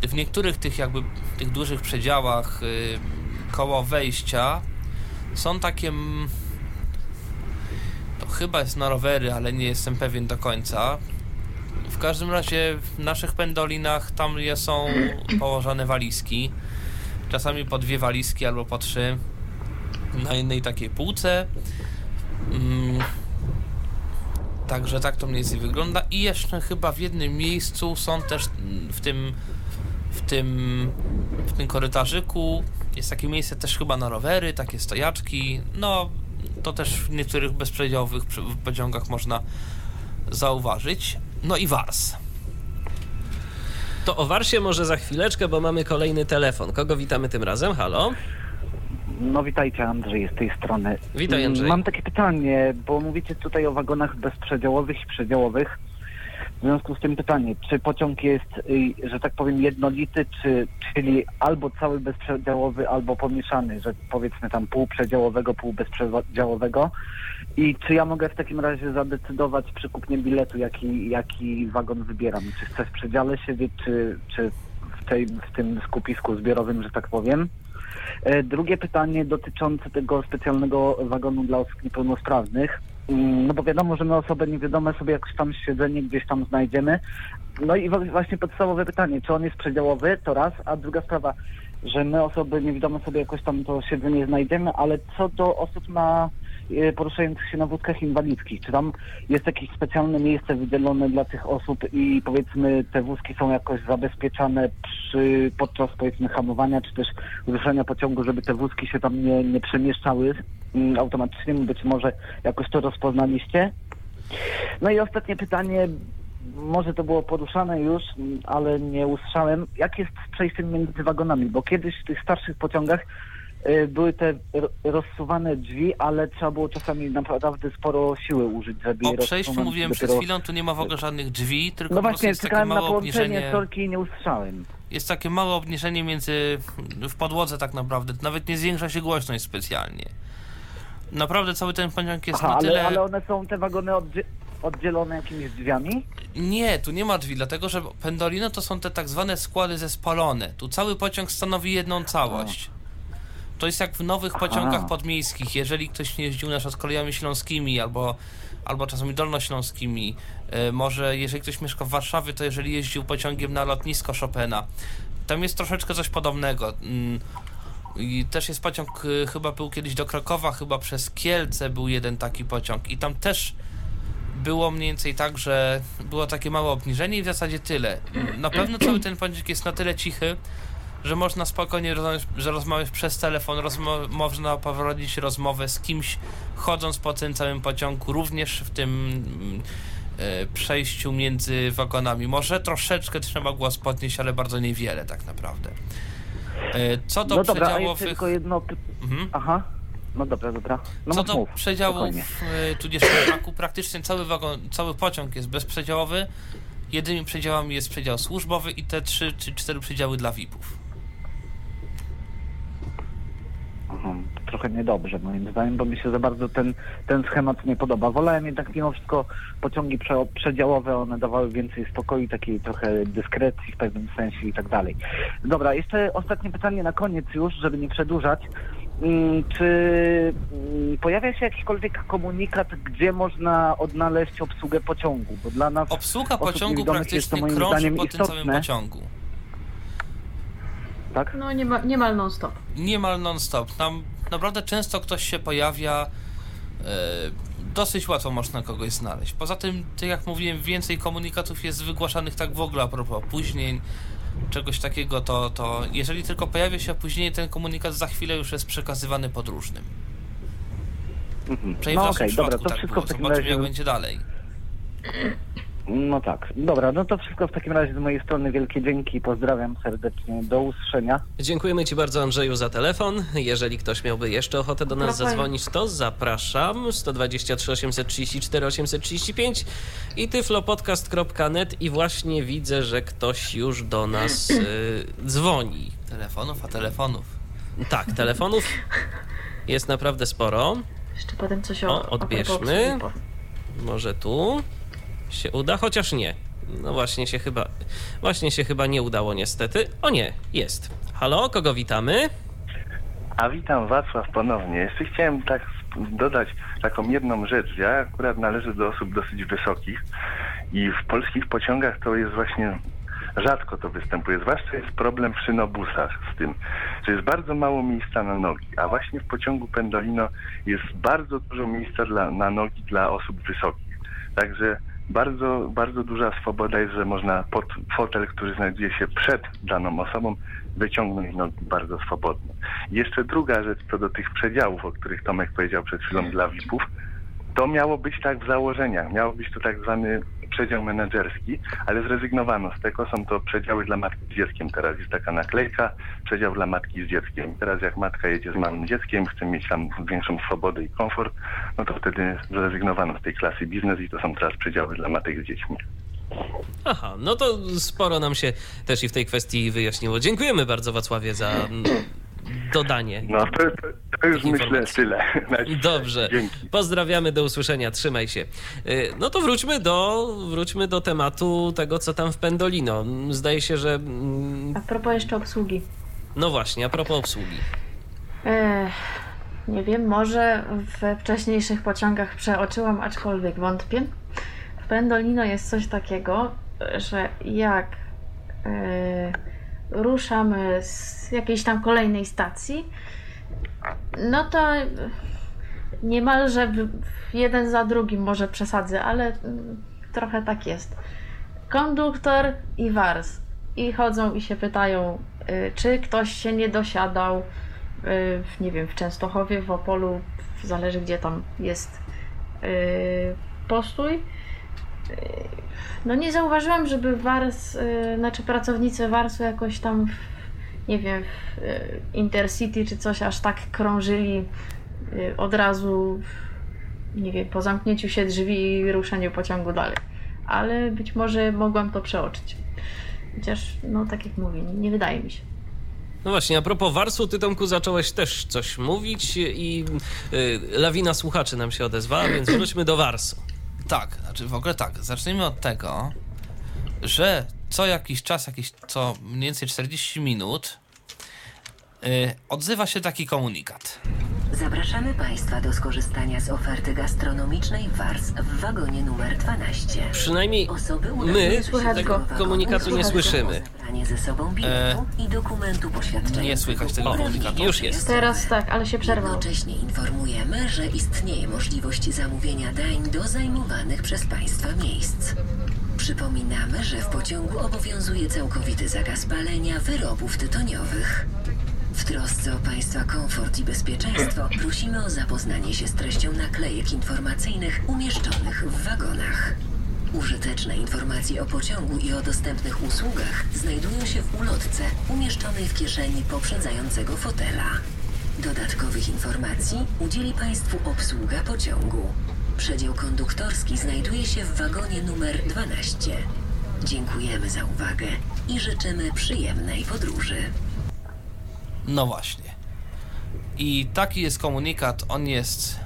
w niektórych tych jakby tych dużych przedziałach y, koło wejścia są takie mm, to chyba jest na rowery, ale nie jestem pewien do końca. Każdym razie w naszych pendolinach tam są położone walizki. Czasami po dwie walizki albo po trzy na jednej takiej półce. Mm. Także tak to mniej więcej wygląda. I jeszcze chyba w jednym miejscu są też w tym w tym w tym korytarzyku jest takie miejsce też chyba na rowery, takie stojaczki. No to też w niektórych bezprzedziałowych przy- pociągach można zauważyć. No i wars. To o Warsie może za chwileczkę, bo mamy kolejny telefon. Kogo witamy tym razem? Halo? No witajcie, Andrzej z tej strony. Witaj, Andrzej. Mam takie pytanie, bo mówicie tutaj o wagonach bezprzedziałowych i przedziałowych. W związku z tym pytanie, czy pociąg jest, y, że tak powiem, jednolity, czy, czyli albo cały bezprzedziałowy, albo pomieszany, że powiedzmy tam pół przedziałowego, pół bezprzedziałowego. I czy ja mogę w takim razie zadecydować przy kupnie biletu, jaki, jaki wagon wybieram? Czy chcę w przedziale siedzieć, czy, czy w, tej, w tym skupisku zbiorowym, że tak powiem? E, Drugie pytanie dotyczące tego specjalnego wagonu dla osób niepełnosprawnych. Mm, No bo wiadomo, że my osobę niewiadome sobie jakoś tam siedzenie gdzieś tam znajdziemy. No i właśnie podstawowe pytanie, czy on jest przedziałowy, to raz, a druga sprawa, że my osoby niewidome sobie jakoś tam to siedzenie znajdziemy, ale co do osób na poruszających się na wózkach inwalidzkich, czy tam jest jakieś specjalne miejsce wydzielone dla tych osób i powiedzmy te wózki są jakoś zabezpieczane przy, podczas powiedzmy hamowania, czy też ruszania pociągu, żeby te wózki się tam nie, nie przemieszczały mm, automatycznie, być może jakoś to rozpoznaliście. No i ostatnie pytanie, może to było poruszane już, mm, ale nie usłyszałem. Jak jest z przejściem między wagonami? Bo kiedyś w tych starszych pociągach były te ro- rozsuwane drzwi, ale trzeba było czasami naprawdę sporo siły użyć, żeby O je przejściu rozsunąć. mówiłem przed chwilą, tu nie ma w ogóle żadnych drzwi, tylko No właśnie, jest takie na małe połączenie obniżenie. sorki nie usłyszałem. Jest takie małe obniżenie między w podłodze tak naprawdę. Nawet nie zwiększa się głośność specjalnie. Naprawdę cały ten pociąg jest Aha, na tyle. ale, ale one są te wagony oddzie- oddzielone jakimiś drzwiami? Nie, tu nie ma drzwi, dlatego że pendolino to są te tak zwane składy zespolone. Tu cały pociąg stanowi jedną całość. To jest jak w nowych Aha. pociągach podmiejskich. Jeżeli ktoś nie jeździł na przykład kolejami śląskimi albo, albo czasami dolnośląskimi, e, może jeżeli ktoś mieszka w Warszawie, to jeżeli jeździł pociągiem na lotnisko Chopina, tam jest troszeczkę coś podobnego. Mm, I też jest pociąg, y, chyba był kiedyś do Krakowa, chyba przez Kielce był jeden taki pociąg i tam też było mniej więcej tak, że było takie małe obniżenie i w zasadzie tyle. Na pewno cały ten pociąg jest na tyle cichy, że można spokojnie rozmawiać, że rozmawiać przez telefon, rozmo- można poprowadzić rozmowę z kimś, chodząc po tym całym pociągu, również w tym mm, e, przejściu między wagonami. Może troszeczkę trzeba głos podnieść, ale bardzo niewiele tak naprawdę. E, co do no dobra, przedziałowych... tylko jedno... Mhm. Aha. No dobra, dobra. No Co do mów, przedziałów, y, tudzież braku, praktycznie cały wagon, cały pociąg jest bezprzedziałowy. Jedynymi przedziałami jest przedział służbowy i te trzy czy cztery przedziały dla VIP-ów. Mhm, Trochę niedobrze moim zdaniem, bo mi się za bardzo ten, ten schemat nie podoba. Wolałem jednak mimo wszystko pociągi prze, przedziałowe, one dawały więcej spokoju, takiej trochę dyskrecji w pewnym sensie i tak dalej. Dobra, jeszcze ostatnie pytanie na koniec już, żeby nie przedłużać. Mm, Czy mm, pojawia się jakikolwiek komunikat, gdzie można odnaleźć obsługę pociągu? Bo dla nas Obsługa pociągu jest praktycznie moim krąży po tym całym istotne. pociągu. Tak? No nie ma, niemal non-stop. Niemal non-stop. Tam naprawdę często ktoś się pojawia. e, dosyć łatwo można kogoś znaleźć. Poza tym, tak jak mówiłem, więcej komunikatów jest wygłaszanych tak w ogóle a propos opóźnień, czegoś takiego, to, to jeżeli tylko pojawia się opóźnienie, ten komunikat za chwilę już jest przekazywany podróżnym. Mhm. Przynajmniej No w naszym okej, dobra, przypadku to tak wszystko było. w takim Zobaczymy, razie... jak będzie dalej. No tak, dobra, no to wszystko w takim razie z mojej strony. Wielkie dzięki, pozdrawiam serdecznie, do usłyszenia. Dziękujemy Ci bardzo, Andrzeju, za telefon. Jeżeli ktoś miałby jeszcze ochotę do nas Proszę. zadzwonić, to zapraszam. 123 834 835 i tyflopodcast.net i właśnie widzę, że ktoś już do nas y, dzwoni. Telefonów, a telefonów. Tak, telefonów jest naprawdę sporo. Jeszcze potem coś o, O, odbierzmy. Może tu się uda, chociaż nie. No właśnie się chyba, właśnie się chyba nie udało niestety. O nie, jest. Halo, kogo witamy? A witam Wacław ponownie. Jeszcze chciałem tak dodać taką jedną rzecz. Ja akurat należę do osób dosyć wysokich i w polskich pociągach to jest właśnie rzadko to występuje. Zwłaszcza jest problem w szynobusach z tym, że jest bardzo mało miejsca na nogi, a właśnie w pociągu Pendolino jest bardzo dużo miejsca dla, na nogi dla osób wysokich. Także bardzo, bardzo duża swoboda jest, że można pod fotel, który znajduje się przed daną osobą, wyciągnąć nogi bardzo swobodnie. Jeszcze druga rzecz co do tych przedziałów, o których Tomek powiedział przed chwilą dla VIP-ów, to miało być tak w założeniach, miało być to tak zwany przedział menedżerski, ale zrezygnowano z tego, są to przedziały dla matki z dzieckiem. Teraz jest taka naklejka, przedział dla matki z dzieckiem. Teraz jak matka jedzie z małym dzieckiem, chce mieć tam większą swobodę i komfort, no to wtedy zrezygnowano z tej klasy biznes i to są teraz przedziały dla matek z dziećmi. Aha, no to sporo nam się też i w tej kwestii wyjaśniło. Dziękujemy bardzo Wacławie za mm, dodanie. No to, to, to już myślę tyle. Dobrze. Dzięki. Pozdrawiamy, do usłyszenia, trzymaj się. Y, No to wróćmy do, wróćmy do tematu tego, co tam w Pendolino. Zdaje się, że... mm, A propos jeszcze obsługi. No właśnie, a propos obsługi. Ech, nie wiem, może we wcześniejszych pociągach przeoczyłam, aczkolwiek wątpię. W Pendolino jest coś takiego, że jak e, ruszamy z jakiejś tam kolejnej stacji, no to niemalże jeden za drugim może przesadzę, ale trochę tak jest. Konduktor i wars. I chodzą i się pytają, y, czy ktoś się nie dosiadał y, nie wiem, w Częstochowie, w Opolu, zależy gdzie tam jest y, postój. No nie zauważyłam, żeby Wars, znaczy pracownicy Warsu jakoś tam, nie wiem, w y, Intercity czy coś aż tak krążyli y, od razu, nie wiem, po zamknięciu się drzwi i ruszeniu pociągu dalej. Ale być może mogłam to przeoczyć. Chociaż, no tak jak mówię, nie, nie wydaje mi się. No właśnie, a propos Warsu, ty Tomku zacząłeś też coś mówić i y, lawina słuchaczy nam się odezwała, więc wróćmy do Warsu. Tak, znaczy w ogóle tak. Zacznijmy od tego, że co jakiś czas, jakieś co mniej więcej 40 minut, odzywa się taki komunikat. Zapraszamy Państwa do skorzystania z oferty gastronomicznej Wars w wagonie numer 12. Przynajmniej Osoby my tego komunikatu nie słyszymy. ze sobą biletu i dokumentu poświadczenia. E, nie słychać tego komunikatu. Już jest. Teraz tak, ale się przerwało. Jednocześnie informujemy, że istnieje możliwość zamówienia dań do zajmowanych przez Państwa miejsc. Przypominamy, że w pociągu obowiązuje całkowity zakaz palenia wyrobów tytoniowych. W trosce o Państwa komfort i bezpieczeństwo prosimy o zapoznanie się z treścią naklejek informacyjnych umieszczonych w wagonach. Użyteczne informacje o pociągu i o dostępnych usługach znajdują się w ulotce umieszczonej w kieszeni poprzedzającego fotela. Dodatkowych informacji udzieli Państwu obsługa pociągu. Przedział konduktorski znajduje się w wagonie numer 12. Dziękujemy za uwagę i życzymy przyjemnej podróży. No właśnie. I taki jest komunikat, on jest.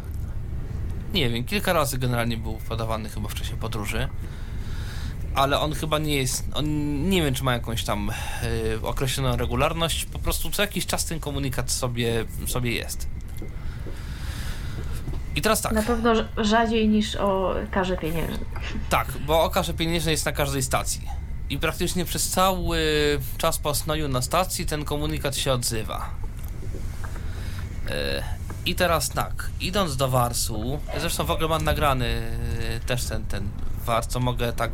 Nie wiem, kilka razy generalnie był podawany chyba w czasie podróży. Ale on chyba nie jest. On nie wiem, czy ma jakąś tam yy, określoną regularność. Po prostu co jakiś czas ten komunikat sobie, sobie jest. I teraz tak. Na pewno rz- rzadziej niż o karze pieniężnej. Tak, bo o karze pieniężnej jest na każdej stacji. I praktycznie przez cały czas postoju na stacji ten komunikat się odzywa. E, I teraz tak, idąc do Warsu, zresztą w ogóle mam nagrany e, też ten, ten Wars, co mogę tak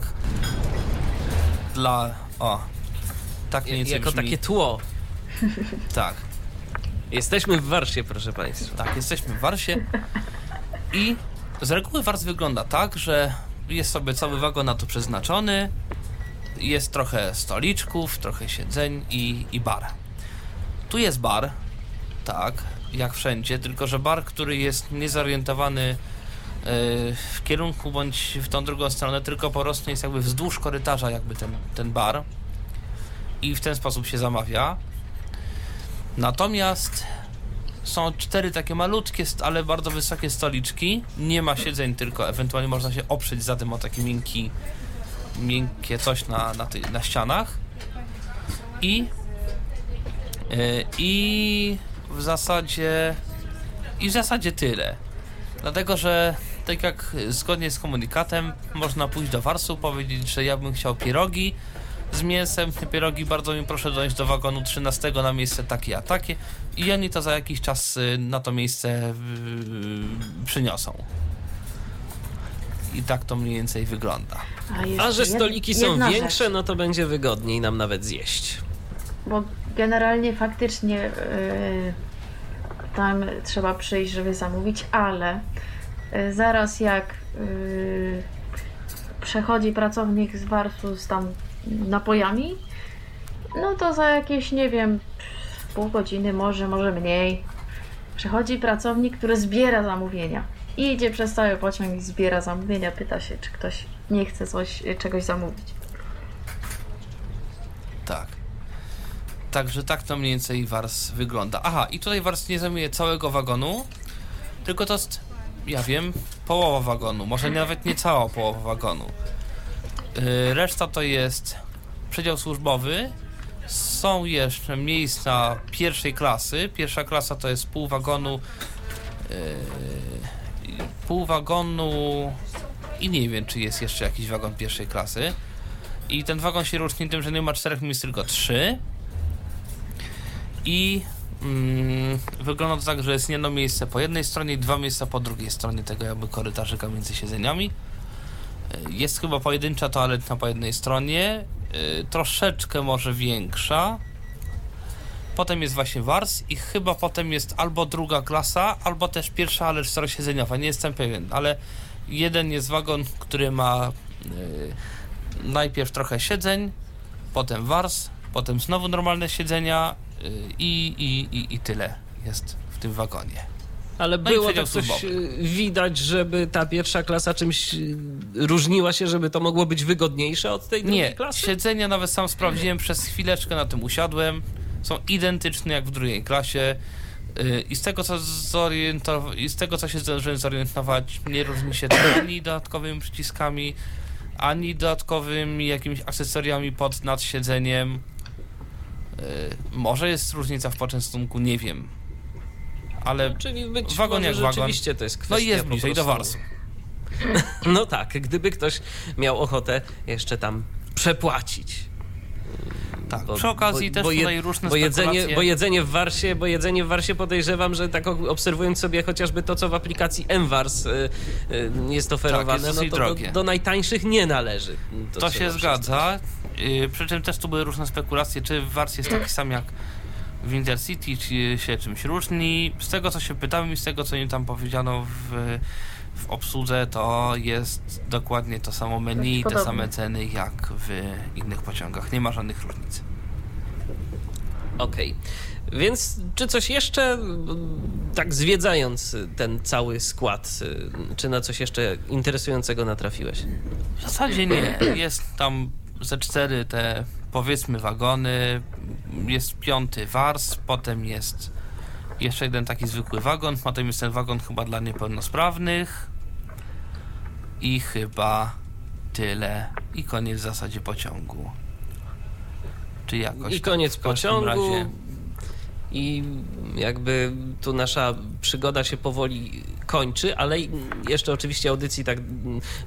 dla... O, tak mniej więcej Jako brzmi. takie tło. Tak. Jesteśmy w Warsie, proszę Państwa. Tak, jesteśmy w Warsie i z reguły Wars wygląda tak, że jest sobie cały wagon na to przeznaczony, jest trochę stoliczków, trochę siedzeń i, i bar. Tu jest bar, tak, jak wszędzie, tylko że bar, który jest niezorientowany yy, w kierunku bądź w tą drugą stronę, tylko po prostu jest jakby wzdłuż korytarza jakby ten, ten bar i w ten sposób się zamawia. Natomiast są cztery takie malutkie, ale bardzo wysokie stoliczki. Nie ma siedzeń, tylko ewentualnie można się oprzeć za tym o taki miękki, miękkie coś na, na, ty, na ścianach. I, yy, I w zasadzie i w zasadzie tyle. Dlatego, że tak jak zgodnie z komunikatem można pójść do Warsu, powiedzieć, że ja bym chciał pierogi z mięsem, te pierogi bardzo mi proszę dojść do wagonu 13 na miejsce takie a takie i oni to za jakiś czas y, na to miejsce przyniosą. I tak to mniej więcej wygląda. A, A że stoliki są większe, rzecz, no to będzie wygodniej nam nawet zjeść. Bo generalnie faktycznie yy, tam trzeba przyjść, żeby zamówić, ale yy, zaraz jak yy, przechodzi pracownik z Warsu z tam napojami, no to za jakieś, nie wiem, pół godziny, może, może mniej, przychodzi pracownik, który zbiera zamówienia. I idzie przez cały pociąg i zbiera zamówienia, pyta się, czy ktoś nie chce coś, czegoś zamówić. Tak. Także tak to mniej więcej Wars wygląda. Aha, i tutaj Wars nie zajmuje całego wagonu, tylko to jest, ja wiem, połowa wagonu. Może nawet nie cała połowa wagonu. Yy, reszta to jest przedział służbowy. Są jeszcze miejsca pierwszej klasy. Pierwsza klasa to jest pół wagonu. Yy, pół wagonu i nie wiem, czy jest jeszcze jakiś wagon pierwszej klasy. I ten wagon się różni tym, że nie ma czterech miejsc, tylko trzy. I mm, wygląda to tak, że jest jedno miejsce po jednej stronie i dwa miejsca po drugiej stronie tego jakby korytarzyka między siedzeniami. Jest chyba pojedyncza toaleta po jednej stronie, y, troszeczkę może większa. Potem jest właśnie wars i chyba potem jest albo druga klasa, albo też pierwsza, ale czterosiedzeniowa. Nie jestem pewien, ale jeden jest wagon, który ma y, najpierw trochę siedzeń, potem wars, potem znowu normalne siedzenia y, i, i, i, tyle jest w tym wagonie. Ale No było tak coś y, widać, żeby ta pierwsza klasa czymś różniła się, żeby to mogło być wygodniejsze od tej drugiej Nie, klasy? siedzenia nawet sam sprawdziłem, przez chwileczkę na tym usiadłem. Są identyczne jak w drugiej klasie. Yy, I z tego co zorientow- i z tego co się zdążyłem zorientować, nie różni się to ani dodatkowymi przyciskami, ani dodatkowymi jakimiś akcesoriami pod nad siedzeniem. Yy, może jest różnica w poczęstunku, nie wiem. Ale Czyli być wagon jak wagon. rzeczywiście to jest kwestia No i jest bliżej do Warsu. No tak, gdyby ktoś miał ochotę jeszcze tam przepłacić. Tak, przy okazji też tutaj różne bo jedzenie, spekulacje. bo jedzenie w Warsie, bo jedzenie w Warsie podejrzewam, że tak obserwując sobie chociażby to, co w aplikacji MWARS y, y, jest oferowane, Tak, jest no to do, drogie. do najtańszych nie należy. To, trzeba się zgadza. Yy, przy czym też tu były różne spekulacje, czy Wars jest taki sam jak w Intercity, czy się czymś różni. Z tego co się pytałem i z tego co im tam powiedziano w, w obsłudze, to jest dokładnie to samo menu, te Podobnie. same ceny jak w innych pociągach. Nie ma żadnych różnic. Okej. Więc czy coś jeszcze, tak zwiedzając ten cały skład, czy na coś jeszcze interesującego natrafiłeś? W zasadzie nie. Jest tam ze cztery te powiedzmy wagony, jest piąty wars, potem jest jeszcze jeden taki zwykły wagon, potem jest ten wagon chyba dla niepełnosprawnych i chyba tyle i koniec w zasadzie pociągu. Czy jakoś I tak, koniec w każdym pociągu. razie. I jakby tu nasza przygoda się powoli kończy, ale jeszcze oczywiście audycji tak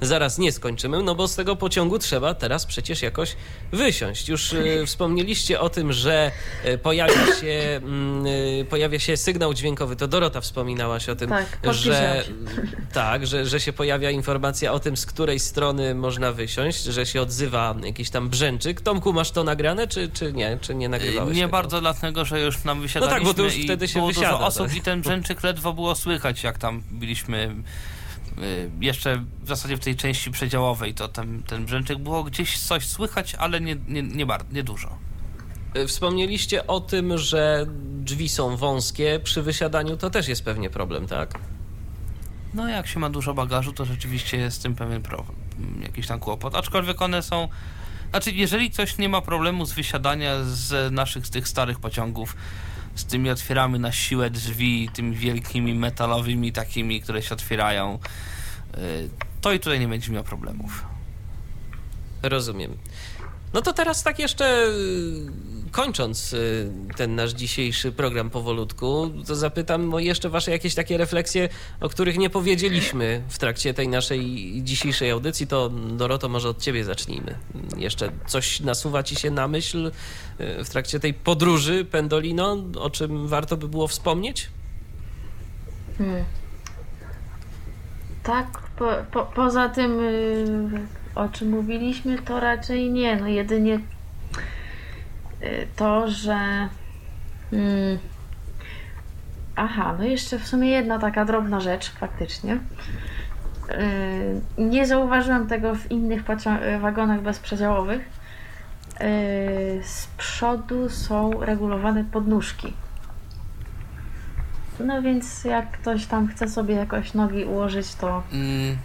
zaraz nie skończymy, no bo z tego pociągu trzeba teraz przecież jakoś wysiąść. Już e, wspomnieliście o tym, że e, pojawia się, mm, e, pojawia się sygnał dźwiękowy. To Dorota wspominałaś o tym, Tak, że tak, że, że się pojawia informacja o tym, z której strony można wysiąść, że się odzywa jakiś tam brzęczyk. Tomku, masz to nagrane, czy, czy nie? Czy nie nagrywałeś Nie tego? bardzo, dlatego że już nam wysiadaliśmy No tak, bo to już wtedy się było wysiada, dużo osób tak. i ten brzęczyk ledwo było słychać, jak tam byliśmy y, jeszcze w zasadzie w tej części przedziałowej, to ten, ten brzęczyk było gdzieś coś słychać, ale nie, nie, nie, bardzo, nie dużo. E, Wspomnieliście o tym, że drzwi są wąskie. Przy wysiadaniu to też jest pewnie problem, tak? No jak się ma dużo bagażu, to rzeczywiście jest z tym pewien problem, jakiś tam kłopot, aczkolwiek one są znaczy, jeżeli ktoś nie ma problemu z wysiadania z naszych, z tych starych pociągów, z tymi otwieramy na siłę drzwi, tymi wielkimi metalowymi takimi, które się otwierają, y, to i tutaj nie będzie miał problemów. Rozumiem. No to teraz tak jeszcze y, kończąc y, ten nasz dzisiejszy program powolutku, to zapytam o jeszcze wasze jakieś takie refleksje, o których nie powiedzieliśmy w trakcie tej naszej dzisiejszej audycji. To Doroto, może od ciebie zacznijmy. Jeszcze coś nasuwa ci się na myśl y, w trakcie tej podróży Pendolino, o czym warto by było wspomnieć? Hmm. Tak, po, po, poza tym, y, o czym mówiliśmy, to raczej nie. No jedynie y, to, że. Mm, aha, no jeszcze w sumie jedna taka drobna rzecz, faktycznie. Y, Nie zauważyłam tego w innych pocią- wagonach bezprzedziałowych. Y, Z przodu są regulowane podnóżki. No więc jak ktoś tam chce sobie jakoś nogi ułożyć, to Mm,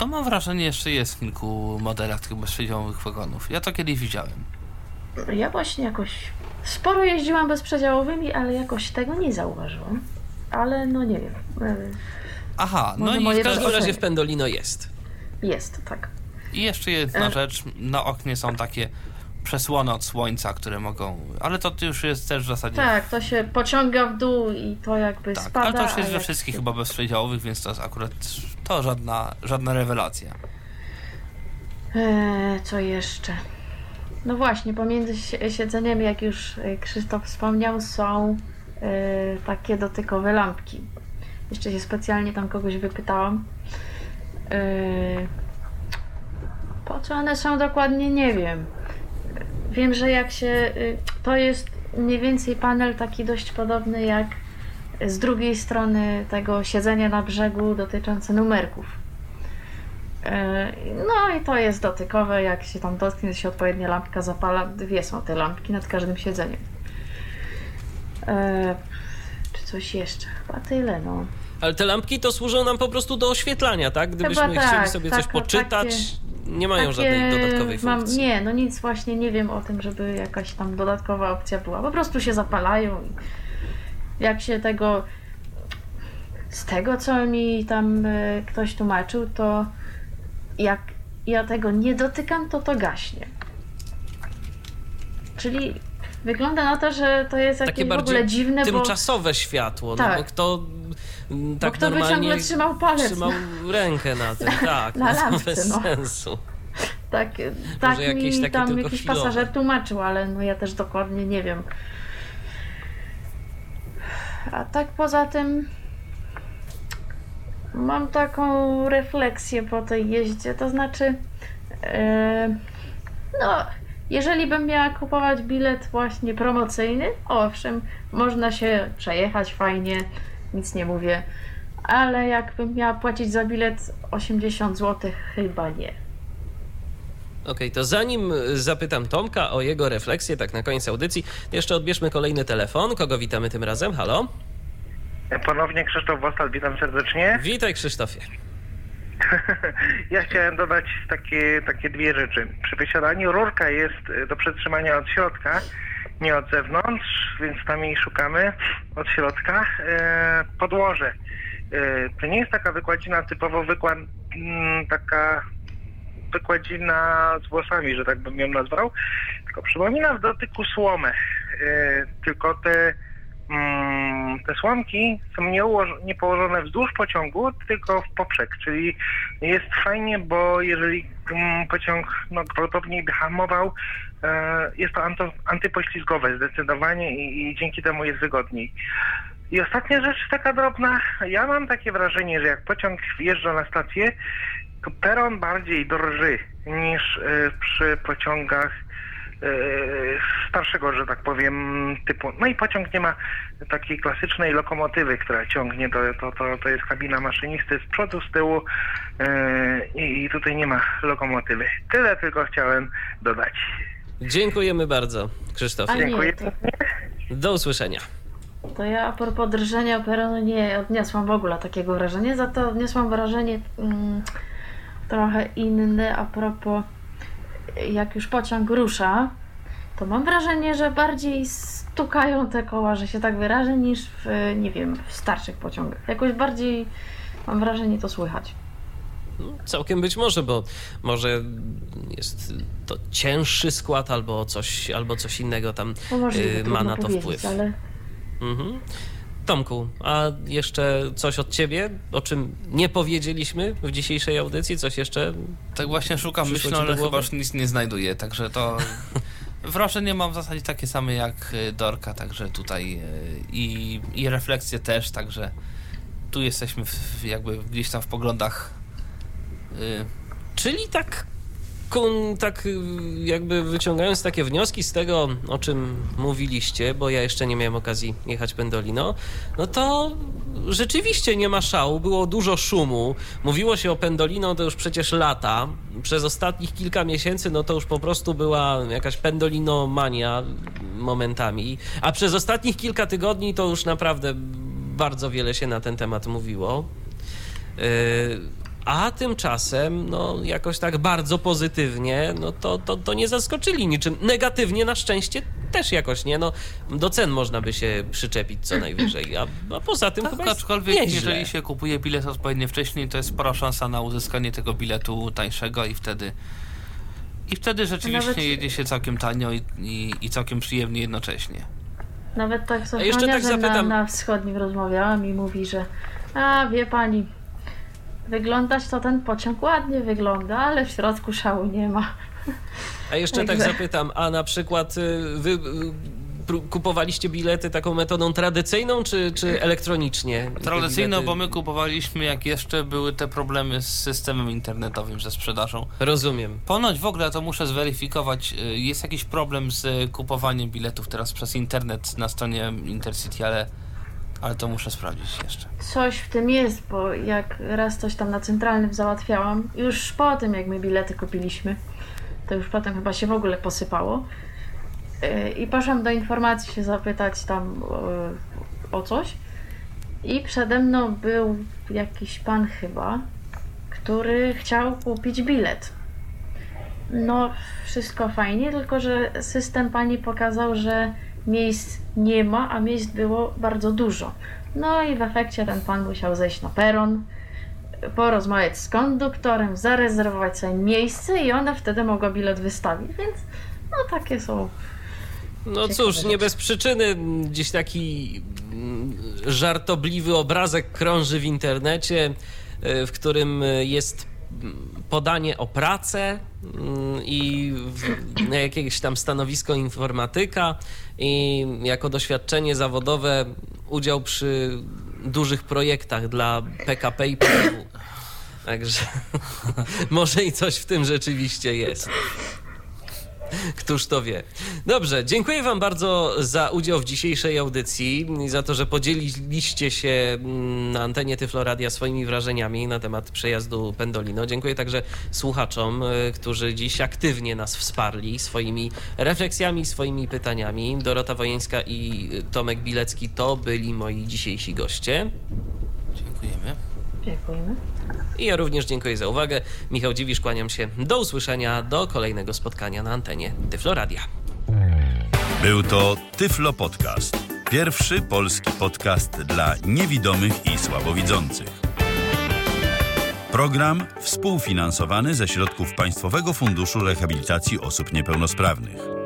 to mam wrażenie, jeszcze jest w kilku modelach tych bezprzedziałowych wagonów. Ja to kiedyś widziałem. ja właśnie jakoś sporo jeździłam bezprzedziałowymi, ale jakoś tego nie zauważyłam. Ale no nie wiem. Aha, no Może i moje w każdym razie w Pendolino jest. Jest, tak. I jeszcze jedna E. rzecz, na oknie są takie przesłony od słońca, które mogą. Ale to już jest też w zasadzie. Tak, to się pociąga w dół i to jakby Tak, spada. ale to już jest we jak wszystkich się- chyba bezprzedziałowych, więc to jest akurat to żadna, żadna rewelacja. Eee, co jeszcze? No właśnie, pomiędzy si- siedzeniami, jak już e, Krzysztof wspomniał, są e, takie dotykowe lampki. Jeszcze się specjalnie tam kogoś wypytałam. E, po co one są dokładnie, nie wiem. Wiem, że jak się. To jest mniej więcej panel taki dość podobny jak z drugiej strony tego siedzenia na brzegu dotyczący numerków. E, No i to jest dotykowe, jak się tam dotknie, się odpowiednia lampka zapala. Dwie są te lampki nad każdym siedzeniem. E, Czy coś jeszcze? Chyba tyle, no. Ale te lampki to służą nam po prostu do oświetlania, tak? Gdybyśmy Chyba chcieli tak, sobie tak, coś poczytać, takie- nie mają żadnej dodatkowej mam, funkcji. Nie, no nic właśnie nie wiem o tym, żeby jakaś tam dodatkowa opcja była. Po prostu się zapalają i jak się tego z tego, co mi tam e, ktoś tłumaczył, to jak ja tego nie dotykam, to to gaśnie. Czyli wygląda na to, że to jest jakieś Takie w ogóle dziwne, bo tymczasowe światło, no Tak. bo kto mm, tak kto by normalnie ciągle trzymał palec trzymał rękę na tym, tak, na no lampce, bez no. sensu. Tak, tak mi takie tam jakiś chwilowe. pasażer tłumaczył, ale no ja też dokładnie nie wiem. A tak poza tym mam taką refleksję po tej jeździe, to znaczy e, no, jeżeli bym miała kupować bilet właśnie promocyjny, owszem, można się przejechać fajnie, nic nie mówię, ale jakbym miała płacić za bilet 80 zł, chyba nie. Okej, to zanim zapytam Tomka o jego refleksję, tak na koniec audycji, jeszcze odbierzmy kolejny telefon. Kogo witamy tym razem? Halo? Ponownie Krzysztof Wostal, witam serdecznie. Witaj Krzysztofie. Ja chciałem dodać takie, takie dwie rzeczy. Przy wysiadaniu rurka jest e, do przetrzymania od środka, nie od zewnątrz, więc tam jej szukamy od środka. E, podłoże. E, to nie jest taka wykładzina typowo wykład, mm, taka wykładzina z włosami, że tak bym ją nazwał, tylko przypomina w dotyku słomę. E, tylko te Mm, te słomki są nie, nie położone wzdłuż pociągu, tylko w poprzek, czyli jest fajnie, bo jeżeli mm, pociąg no, gwałtowniej by hamował, e, jest to anto, antypoślizgowe zdecydowanie i, i dzięki temu jest wygodniej. I ostatnia rzecz taka drobna, ja mam takie wrażenie, że jak pociąg wjeżdża na stację, to peron bardziej drży niż e, przy pociągach e, starszego, że tak powiem, typu. No i pociąg nie ma takiej klasycznej lokomotywy, która ciągnie, to, to, to, to jest kabina maszynisty z przodu, z tyłu e, i, tutaj nie ma lokomotywy. Tyle tylko chciałem dodać. Dziękujemy bardzo, nie, to, Do usłyszenia. to ja a propos drżenia peronu nie odniosłam w ogóle takiego wrażenia, za to odniosłam wrażenie mm, trochę inne a propos jak już pociąg rusza, to mam wrażenie, że bardziej stukają te koła, że się tak wyrażę, niż w, nie wiem, w starszych pociągach. Jakoś bardziej mam wrażenie to słychać. Całkiem być może, bo może jest to cięższy skład albo coś, albo coś innego tam No y, ma na to wpływ. ale Mhm. Tomku, a jeszcze coś od ciebie, o czym nie powiedzieliśmy w dzisiejszej audycji? Coś jeszcze? Tak właśnie szukam do ale chyba już nic nie znajduję, także to wrażenie mam w zasadzie takie same jak y, Dorka, także tutaj y, i, i refleksje też, także tu jesteśmy w, jakby gdzieś tam w poglądach y, Czyli tak, tak y, jakby wyciągając takie wnioski z tego, o czym mówiliście, bo ja jeszcze nie miałem okazji jechać Pendolino, no to rzeczywiście nie ma szału, było dużo szumu. Mówiło się o Pendolino to już przecież lata. Przez ostatnich kilka miesięcy no to już po prostu była jakaś Pendolino mania momentami, a przez ostatnich kilka tygodni to już naprawdę bardzo wiele się na ten temat mówiło. Yy, A tymczasem, no jakoś tak bardzo pozytywnie, no to, to, to nie zaskoczyli niczym. Negatywnie na szczęście też jakoś nie. No, do cen można by się przyczepić co najwyżej, a, a poza tym Tak, chyba aczkolwiek nieźle. jeżeli się kupuje bilet odpowiednio wcześniej, to jest spora szansa na uzyskanie tego biletu tańszego i wtedy i wtedy rzeczywiście Nawet- jedzie się całkiem tanio i, i, i całkiem przyjemnie jednocześnie. Nawet tak jeszcze tak zapytam- na, na wschodnim rozmawiałam i mówi, że a wie pani, wyglądać to ten pociąg ładnie wygląda, ale w środku szału nie ma. A jeszcze tak zapytam, a na przykład y, wy y, kupowaliście bilety taką metodą tradycyjną, czy, czy elektronicznie? Bilety- bo my kupowaliśmy jak jeszcze były te problemy z systemem internetowym, ze sprzedażą. Rozumiem. Ponoć w ogóle to muszę zweryfikować. y, Jest jakiś problem z kupowaniem biletów teraz przez internet na stronie Intercity, ale, ale to muszę sprawdzić jeszcze. Coś w tym jest, bo jak raz coś tam na centralnym załatwiałam, już po tym jak my bilety kupiliśmy, to już potem chyba się w ogóle posypało. Yy, I poszłam do informacji się zapytać tam yy, o coś. I przede mną był jakiś pan chyba, który chciał kupić bilet. No, wszystko fajnie, tylko że system pani pokazał, że miejsc nie ma, a miejsc było bardzo dużo. No i w efekcie ten pan musiał zejść na peron, porozmawiać z konduktorem, zarezerwować sobie miejsce i ona wtedy mogła bilet wystawić, więc no takie są. No cóż, nie bez przyczyny gdzieś taki mm, żartobliwy obrazek krąży w internecie, y, w którym jest mm, podanie o pracę mm, i na jakieś tam stanowisko informatyka i jako doświadczenie zawodowe udział przy dużych projektach dla PKP i PKW. Także może i coś w tym rzeczywiście jest. Któż to wie. Dobrze, dziękuję Wam bardzo za udział w dzisiejszej audycji i za to, że podzieliliście się mm, na antenie Tyfloradia swoimi wrażeniami na temat przejazdu Pendolino. Dziękuję także słuchaczom, y, którzy dziś aktywnie nas wsparli swoimi refleksjami, swoimi pytaniami. Dorota Wojeńska i Tomek Bilecki to byli moi dzisiejsi goście. Dziękujemy. Dziękujemy. I ja również dziękuję za uwagę. Michał Dziwisz, kłaniam się. Do usłyszenia, do kolejnego spotkania na antenie Tyfloradia. Był to Tyflo Podcast. Pierwszy polski podcast dla niewidomych i słabowidzących. Program współfinansowany ze środków Państwowego Funduszu Rehabilitacji Osób Niepełnosprawnych.